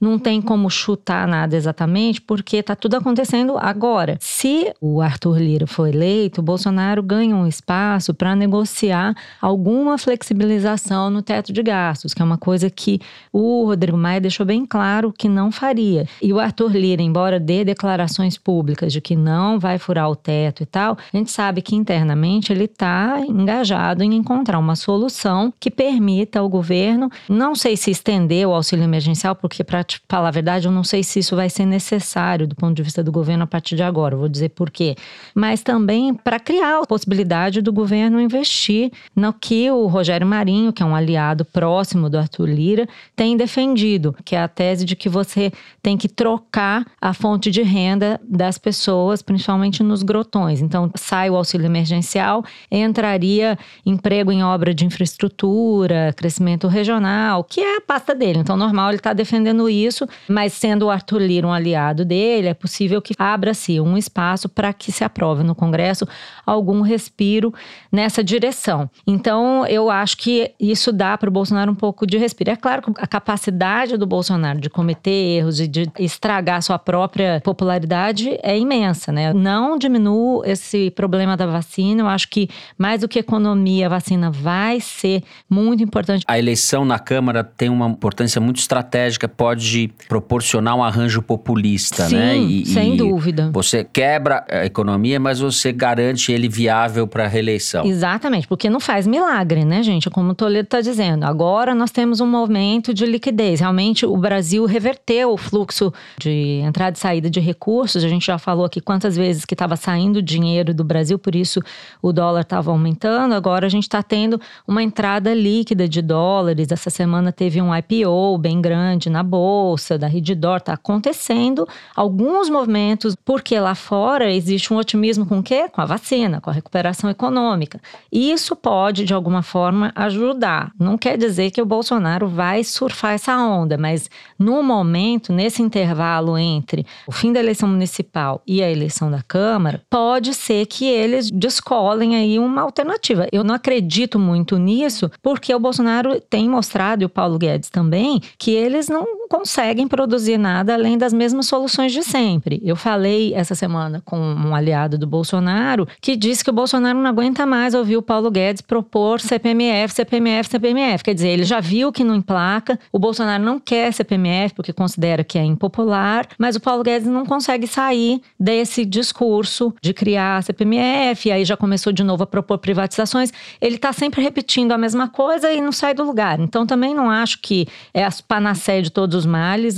não tem como chutar nada exatamente, porque está tudo acontecendo agora. Se o Arthur Lira for eleito, o Bolsonaro ganha um espaço para negociar alguma flexibilização no teto de gastos, que é uma coisa que o Rodrigo Maia deixou bem claro que não faria. E o Arthur Lira, embora dê declarações públicas de que não vai furar o teto e tal, a gente sabe que internamente ele está engajado em encontrar uma solução que permita ao governo, não sei se estender o auxílio emergencial, porque para te falar a verdade, eu não sei se isso vai ser necessário do ponto de vista do governo a partir de agora. vou dizer por quê. Mas também para criar a possibilidade do governo investir no que o Rogério Marinho, que é um aliado próximo do Arthur Lira, tem defendido, que é a tese de que você tem que trocar a fonte de renda das pessoas, principalmente nos grotões. Então, sai o auxílio emergencial, entraria emprego em obra de infraestrutura, crescimento regional, que é a pasta dele. Então, normal ele está defendendo isso isso, mas sendo o Arthur Lira um aliado dele, é possível que abra-se um espaço para que se aprove no Congresso algum respiro nessa direção. Então, eu acho que isso dá para o Bolsonaro um pouco de respiro. É claro que a capacidade do Bolsonaro de cometer erros e de estragar sua própria popularidade é imensa, né? Não diminuo esse problema da vacina. Eu acho que mais do que economia, a vacina vai ser muito importante. A eleição na Câmara tem uma importância muito estratégica, pode pode proporcionar um arranjo populista, Sim, né? E, sem e dúvida. Você quebra a economia, mas você garante ele viável para a reeleição. Exatamente, porque não faz milagre, né, gente? Como o Toledo está dizendo. Agora nós temos um momento de liquidez. Realmente o Brasil reverteu o fluxo de entrada e saída de recursos. A gente já falou aqui quantas vezes que estava saindo dinheiro do Brasil, por isso o dólar estava aumentando. Agora a gente está tendo uma entrada líquida de dólares. Essa semana teve um IPO bem grande na bolsa bolsa, da Redditor, está acontecendo alguns movimentos, porque lá fora existe um otimismo com o quê? Com a vacina, com a recuperação econômica. Isso pode, de alguma forma, ajudar. Não quer dizer que o Bolsonaro vai surfar essa onda, mas no momento, nesse intervalo entre o fim da eleição municipal e a eleição da Câmara, pode ser que eles descolem aí uma alternativa. Eu não acredito muito nisso, porque o Bolsonaro tem mostrado, e o Paulo Guedes também, que eles não conseguem produzir nada além das mesmas soluções de sempre. Eu falei essa semana com um aliado do Bolsonaro que disse que o Bolsonaro não aguenta mais ouvir o Paulo Guedes propor CPMF, CPMF, CPMF. Quer dizer, ele já viu que não emplaca, o Bolsonaro não quer CPMF porque considera que é impopular, mas o Paulo Guedes não consegue sair desse discurso de criar CPMF, aí já começou de novo a propor privatizações. Ele está sempre repetindo a mesma coisa e não sai do lugar. Então também não acho que é a panaceia de todos os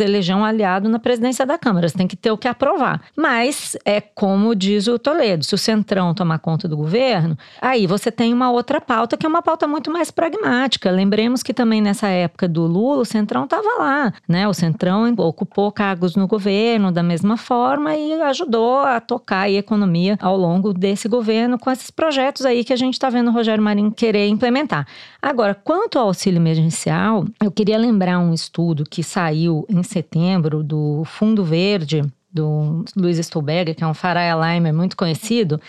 eleger um aliado na presidência da Câmara. Você tem que ter o que aprovar. Mas é como diz o Toledo: se o Centrão tomar conta do governo, aí você tem uma outra pauta que é uma pauta muito mais pragmática. Lembremos que também nessa época do Lula, o Centrão estava lá, né? O Centrão ocupou cargos no governo da mesma forma e ajudou a tocar a economia ao longo desse governo com esses projetos aí que a gente está vendo o Rogério Marinho querer implementar. Agora, quanto ao auxílio emergencial, eu queria lembrar um estudo que saiu saiu em setembro do Fundo Verde, do Luiz Stolberger, que é um Farai Alimer muito conhecido,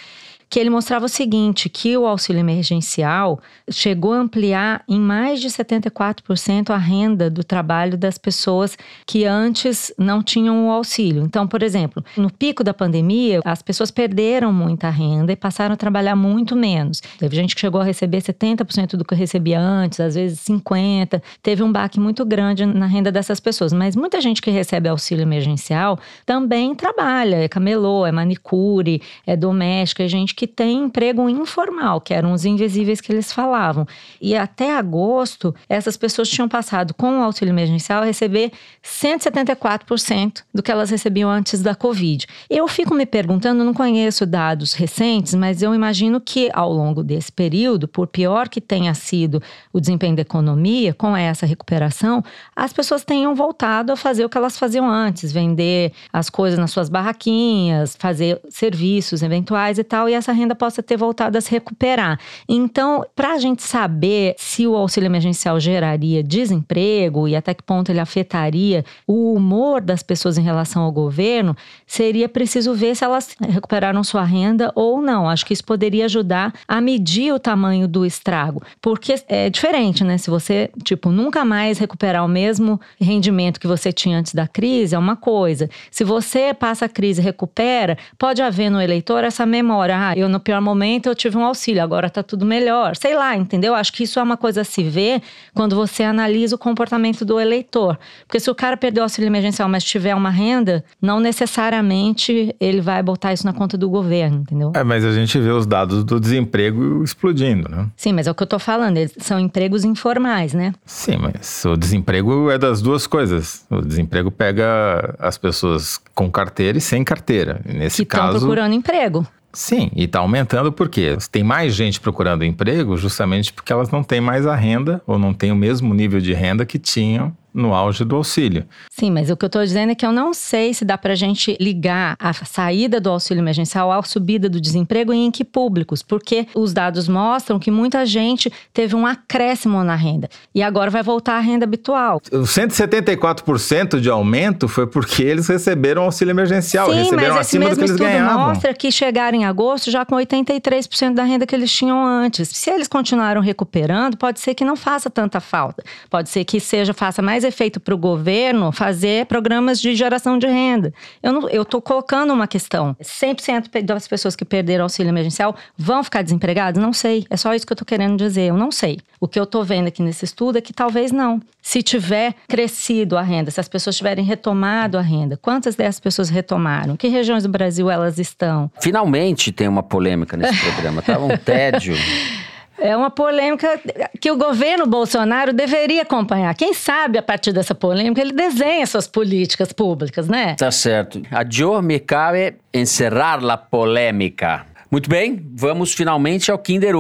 que ele mostrava o seguinte: que o auxílio emergencial chegou a ampliar em mais de 74% a renda do trabalho das pessoas que antes não tinham o auxílio. Então, por exemplo, no pico da pandemia, as pessoas perderam muita renda e passaram a trabalhar muito menos. Teve gente que chegou a receber 70% do que recebia antes, às vezes 50%. Teve um baque muito grande na renda dessas pessoas. Mas muita gente que recebe auxílio emergencial também trabalha, é camelô, é manicure, é doméstica, é gente que tem emprego informal, que eram os invisíveis que eles falavam. E até agosto, essas pessoas tinham passado com o auxílio emergencial a receber 174% do que elas recebiam antes da Covid. Eu fico me perguntando, não conheço dados recentes, mas eu imagino que ao longo desse período, por pior que tenha sido o desempenho da economia, com essa recuperação, as pessoas tenham voltado a fazer o que elas faziam antes, vender as coisas nas suas barraquinhas, fazer serviços eventuais e tal, e essa renda possa ter voltado a se recuperar. Então, para a gente saber se o auxílio emergencial geraria desemprego e até que ponto ele afetaria o humor das pessoas em relação ao governo, seria preciso ver se elas recuperaram sua renda ou não. Acho que isso poderia ajudar a medir o tamanho do estrago, porque é diferente, né? Se você, tipo, nunca mais recuperar o mesmo rendimento que você tinha antes da crise, é uma coisa. Se você passa a crise e recupera, pode haver no eleitor essa memória. Ah, eu no pior momento eu tive um auxílio, agora tá tudo melhor. Sei lá, entendeu? Acho que isso é uma coisa a se ver quando você analisa o comportamento do eleitor. Porque se o cara perdeu o auxílio emergencial, mas tiver uma renda, não necessariamente ele vai botar isso na conta do governo, entendeu? É, mas a gente vê os dados do desemprego explodindo, né? Sim, mas é o que eu tô falando, eles são empregos informais, né? Sim, mas o desemprego é das duas coisas. O desemprego pega as pessoas com carteira e sem carteira. Nesse que estão caso, procurando emprego. Sim, e está aumentando porque tem mais gente procurando emprego justamente porque elas não têm mais a renda ou não têm o mesmo nível de renda que tinham no auge do auxílio. Sim, mas o que eu estou dizendo é que eu não sei se dá para a gente ligar a saída do auxílio emergencial à subida do desemprego e em que públicos, porque os dados mostram que muita gente teve um acréscimo na renda e agora vai voltar à renda habitual. O 174% de aumento foi porque eles receberam auxílio emergencial, Sim, receberam mas esse acima do mesmo que eles estudo ganhavam. mostra que chegaram em agosto já com 83% da renda que eles tinham antes. Se eles continuaram recuperando, pode ser que não faça tanta falta. Pode ser que seja faça mais efeito para o governo fazer programas de geração de renda. Eu não, eu estou colocando uma questão. 100% das pessoas que perderam auxílio emergencial vão ficar desempregadas? Não sei. É só isso que eu estou querendo dizer. Eu não sei. O que eu estou vendo aqui nesse estudo é que talvez não. Se tiver crescido a renda, se as pessoas tiverem retomado a renda, quantas dessas pessoas retomaram? Que regiões do Brasil elas estão? Finalmente tem uma polêmica nesse programa, tá um tédio. É uma polêmica que o governo Bolsonaro deveria acompanhar. Quem sabe, a partir dessa polêmica, ele desenha suas políticas públicas, né? Tá certo. A Joe me cabe encerrar la polêmica. Muito bem, vamos finalmente ao Kinder.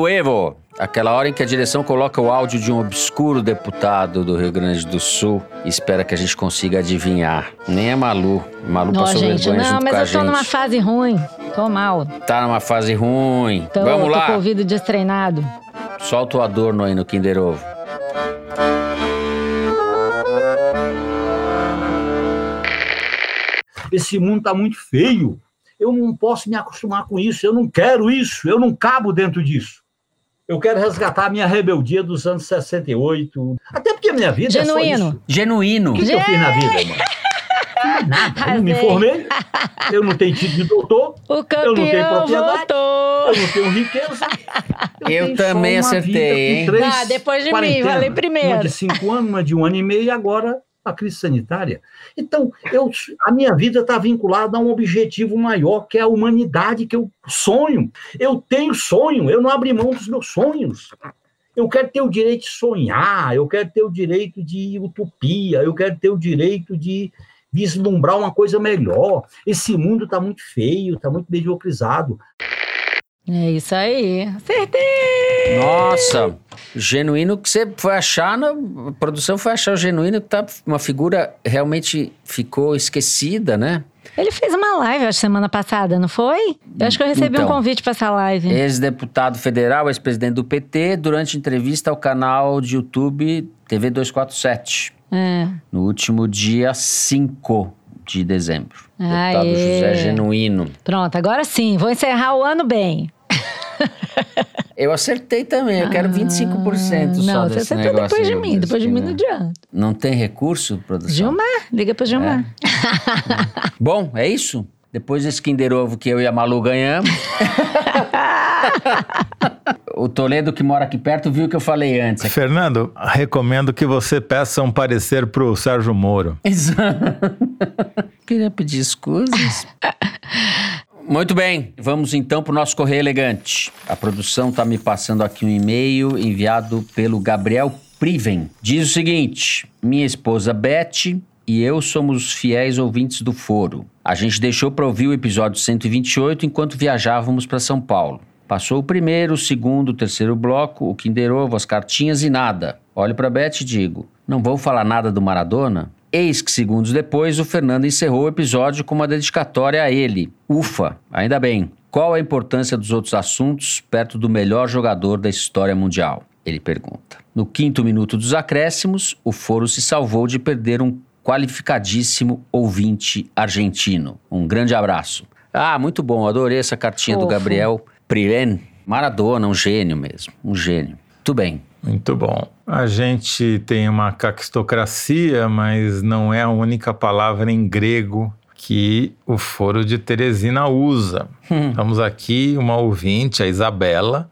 Aquela hora em que a direção coloca o áudio de um obscuro deputado do Rio Grande do Sul e espera que a gente consiga adivinhar. Nem a Malu. Malu Não, passou gente, vergonha não, junto mas com a eu tô gente. numa fase ruim. Tô mal. Tá numa fase ruim. Tô, Vamos tô lá. com o ouvido destreinado. Solta o adorno aí no Kinder Ovo. Esse mundo está muito feio. Eu não posso me acostumar com isso. Eu não quero isso. Eu não cabo dentro disso. Eu quero resgatar a minha rebeldia dos anos 68. Até porque a minha vida é Genuíno. só isso. Genuíno. O que, que eu fiz na vida, mano? Nada. Eu não me formei. Eu não tenho título de doutor. O Eu não tenho campeão propriedade. voltou. Eu não tenho riqueza. Eu tenho também acertei, hein? três Ah, depois de mim, falei primeiro. Uma de cinco anos, uma de um ano e meio e agora a crise sanitária. Então, eu, a minha vida está vinculada a um objetivo maior, que é a humanidade, que eu sonho. Eu tenho sonho, eu não abri mão dos meus sonhos. Eu quero ter o direito de sonhar, eu quero ter o direito de utopia, eu quero ter o direito de vislumbrar uma coisa melhor. Esse mundo está muito feio, está muito mediocrizado. É isso aí. Acertei! Nossa, genuíno que você foi achar, na, a produção foi achar o genuíno que tá uma figura realmente ficou esquecida, né? Ele fez uma live, acho, semana passada, não foi? Eu acho que eu recebi um Então. convite para essa live. Ex-deputado federal, ex-presidente do PT, durante entrevista ao canal de YouTube TV 247, É. no último dia 5 de dezembro. Deputado Aê. José Genuíno. Pronto, agora sim, vou encerrar o ano bem. Eu acertei também, eu quero 25% só Não, você desse acertou negócio depois de mim, depois de mim não adianta. Não tem recurso, produção? Gilmar, liga pro Gilmar. Bom, é isso? Depois desse Kinder Ovo que eu e a Malu ganhamos. o Toledo, que mora aqui perto, viu o que eu falei antes. Fernando, recomendo que você peça um parecer pro Sérgio Moro. Exato. Queria pedir escusas. Muito bem, vamos então para o nosso Correio Elegante. A produção está me passando aqui um e-mail enviado pelo Gabriel Priven. Diz o seguinte: Minha esposa Beth e eu somos fiéis ouvintes do Foro. A gente deixou para ouvir o episódio 128 enquanto viajávamos para São Paulo. Passou o primeiro, o segundo, o terceiro bloco, o Kinder Ovo, as cartinhas e nada. Olho para Beth e digo: Não vou falar nada do Maradona? Eis que segundos depois o Fernando encerrou o episódio com uma dedicatória a ele. Ufa, ainda bem. Qual a importância dos outros assuntos perto do melhor jogador da história mundial? Ele pergunta. No quinto minuto dos acréscimos, o Foro se salvou de perder um qualificadíssimo ouvinte argentino. Um grande abraço. Ah, muito bom, adorei essa cartinha do. Gabriel Priven. Maradona, um gênio mesmo, um gênio. Tudo bem. Muito bom. A gente tem uma caquistocracia, mas não é a única palavra em grego que o Foro de Teresina usa. Estamos aqui uma ouvinte, a Isabela,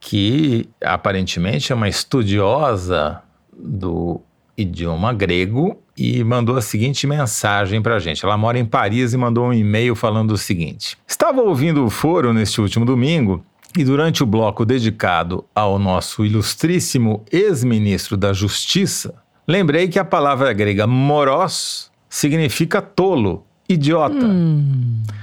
que aparentemente é uma estudiosa do idioma grego e mandou a seguinte mensagem para a gente. Ela mora em Paris e mandou um e-mail falando o seguinte: Estava ouvindo o foro neste último domingo e durante o bloco dedicado ao nosso ilustríssimo ex-ministro da Justiça, lembrei que a palavra grega moros significa tolo, idiota.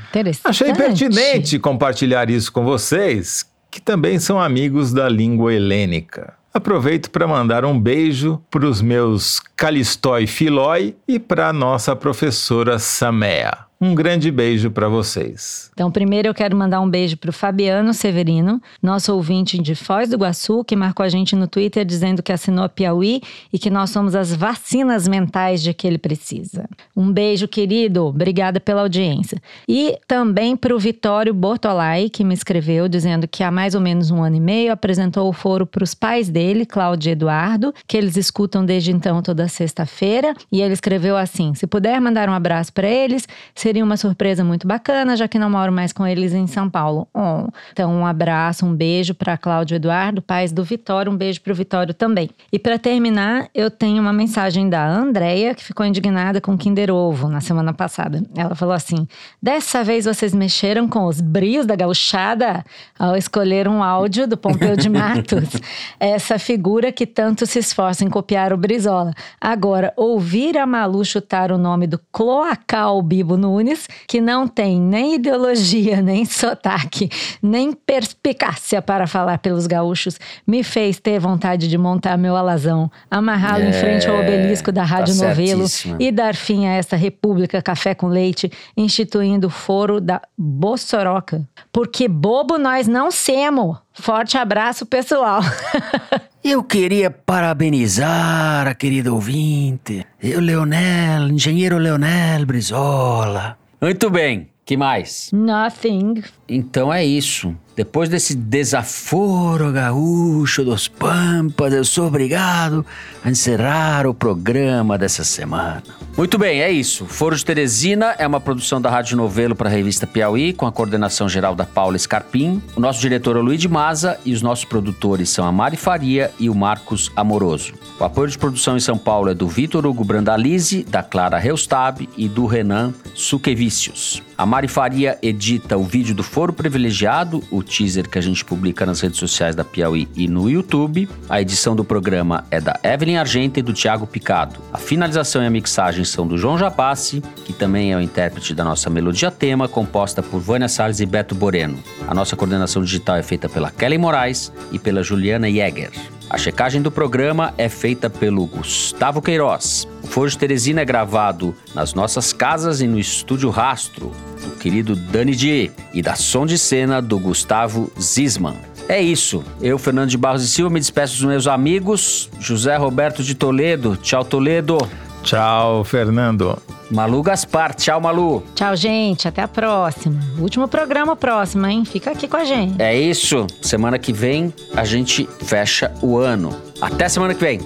Interessante. Achei pertinente compartilhar isso com vocês, que também são amigos da língua helênica. Aproveito para mandar um beijo para os meus Calistói Filói e para a nossa professora Samea. Um grande beijo para vocês. Então, primeiro eu quero mandar um beijo pro Fabiano Severino, nosso ouvinte de Foz do Iguaçu, que marcou a gente no Twitter dizendo que assinou a Piauí e que nós somos as vacinas mentais de que ele precisa. Um beijo, querido. Obrigada pela audiência. E também pro Vitório Bortolai, que me escreveu dizendo que há mais ou menos um ano e meio apresentou o foro para os pais dele, Cláudio e Eduardo, que eles escutam desde então toda sexta-feira. E ele escreveu assim: se puder mandar um abraço para eles, seria uma surpresa muito bacana, já que não moro mais com eles em São Paulo. Oh. Então, um abraço, um beijo para Cláudio Eduardo, pais do Vitório, um beijo para o Vitório também. E para terminar, eu tenho uma mensagem da Andrea, que ficou indignada com o Kinder Ovo na semana passada. Ela falou assim: dessa vez vocês mexeram com os brios da gauchada ao escolher um áudio do Pompeu de Matos, essa figura que tanto se esforça em copiar o Brizola. Agora, ouvir a Malu chutar o nome do Cloacal Bibo Nunes, que não tem nem ideologia, nem sotaque, nem perspicácia para falar pelos gaúchos, me fez ter vontade de montar meu alazão, amarrá-lo em É, frente ao obelisco da Rádio tá Novelo e dar fim a esta república café com leite, instituindo o foro da Bossoroca. Porque bobo nós não semos. Forte abraço, pessoal. Eu queria parabenizar a querida ouvinte, o Leonel, engenheiro Leonel Brizola. Muito bem, que mais? Nothing. Então é isso. Depois desse desaforo gaúcho dos Pampas, eu sou obrigado a encerrar o programa dessa semana. Muito bem, é isso. Foro de Teresina é uma produção da Rádio Novelo para a revista Piauí, com a coordenação geral da Paula Scarpim. O nosso diretor é o Luiz de Maza e os nossos produtores são a Mari Faria e o Marcos Amoroso. O apoio de produção em São Paulo é do Vitor Hugo Brandalize, da Clara Reustab e do Renan Suquevicius. A Mari Faria edita o vídeo do Foro Privilegiado, o teaser que a gente publica nas redes sociais da Piauí e no YouTube. A edição do programa é da Evelyn Argenta e do Thiago Picado. A finalização e a mixagem são do João Japassi, que também é o intérprete da nossa melodia tema, composta por Vânia Salles e Beto Boreno. A nossa coordenação digital é feita pela Kelly Moraes e pela Juliana Jäger. A checagem do programa é feita pelo Gustavo Queiroz. O Foro de Teresina é gravado nas nossas casas e no Estúdio Rastro, do querido Dani D. e da som de cena do Gustavo Zisman. É isso. Eu, Fernando de Barros e Silva, me despeço dos meus amigos. José Roberto de Toledo. Tchau, Toledo. Tchau, Fernando. Malu Gaspar. Tchau, Malu. Tchau, gente. Até a próxima. Último programa próximo, hein? Fica aqui com a gente. É isso. Semana que vem a gente fecha o ano. Até semana que vem.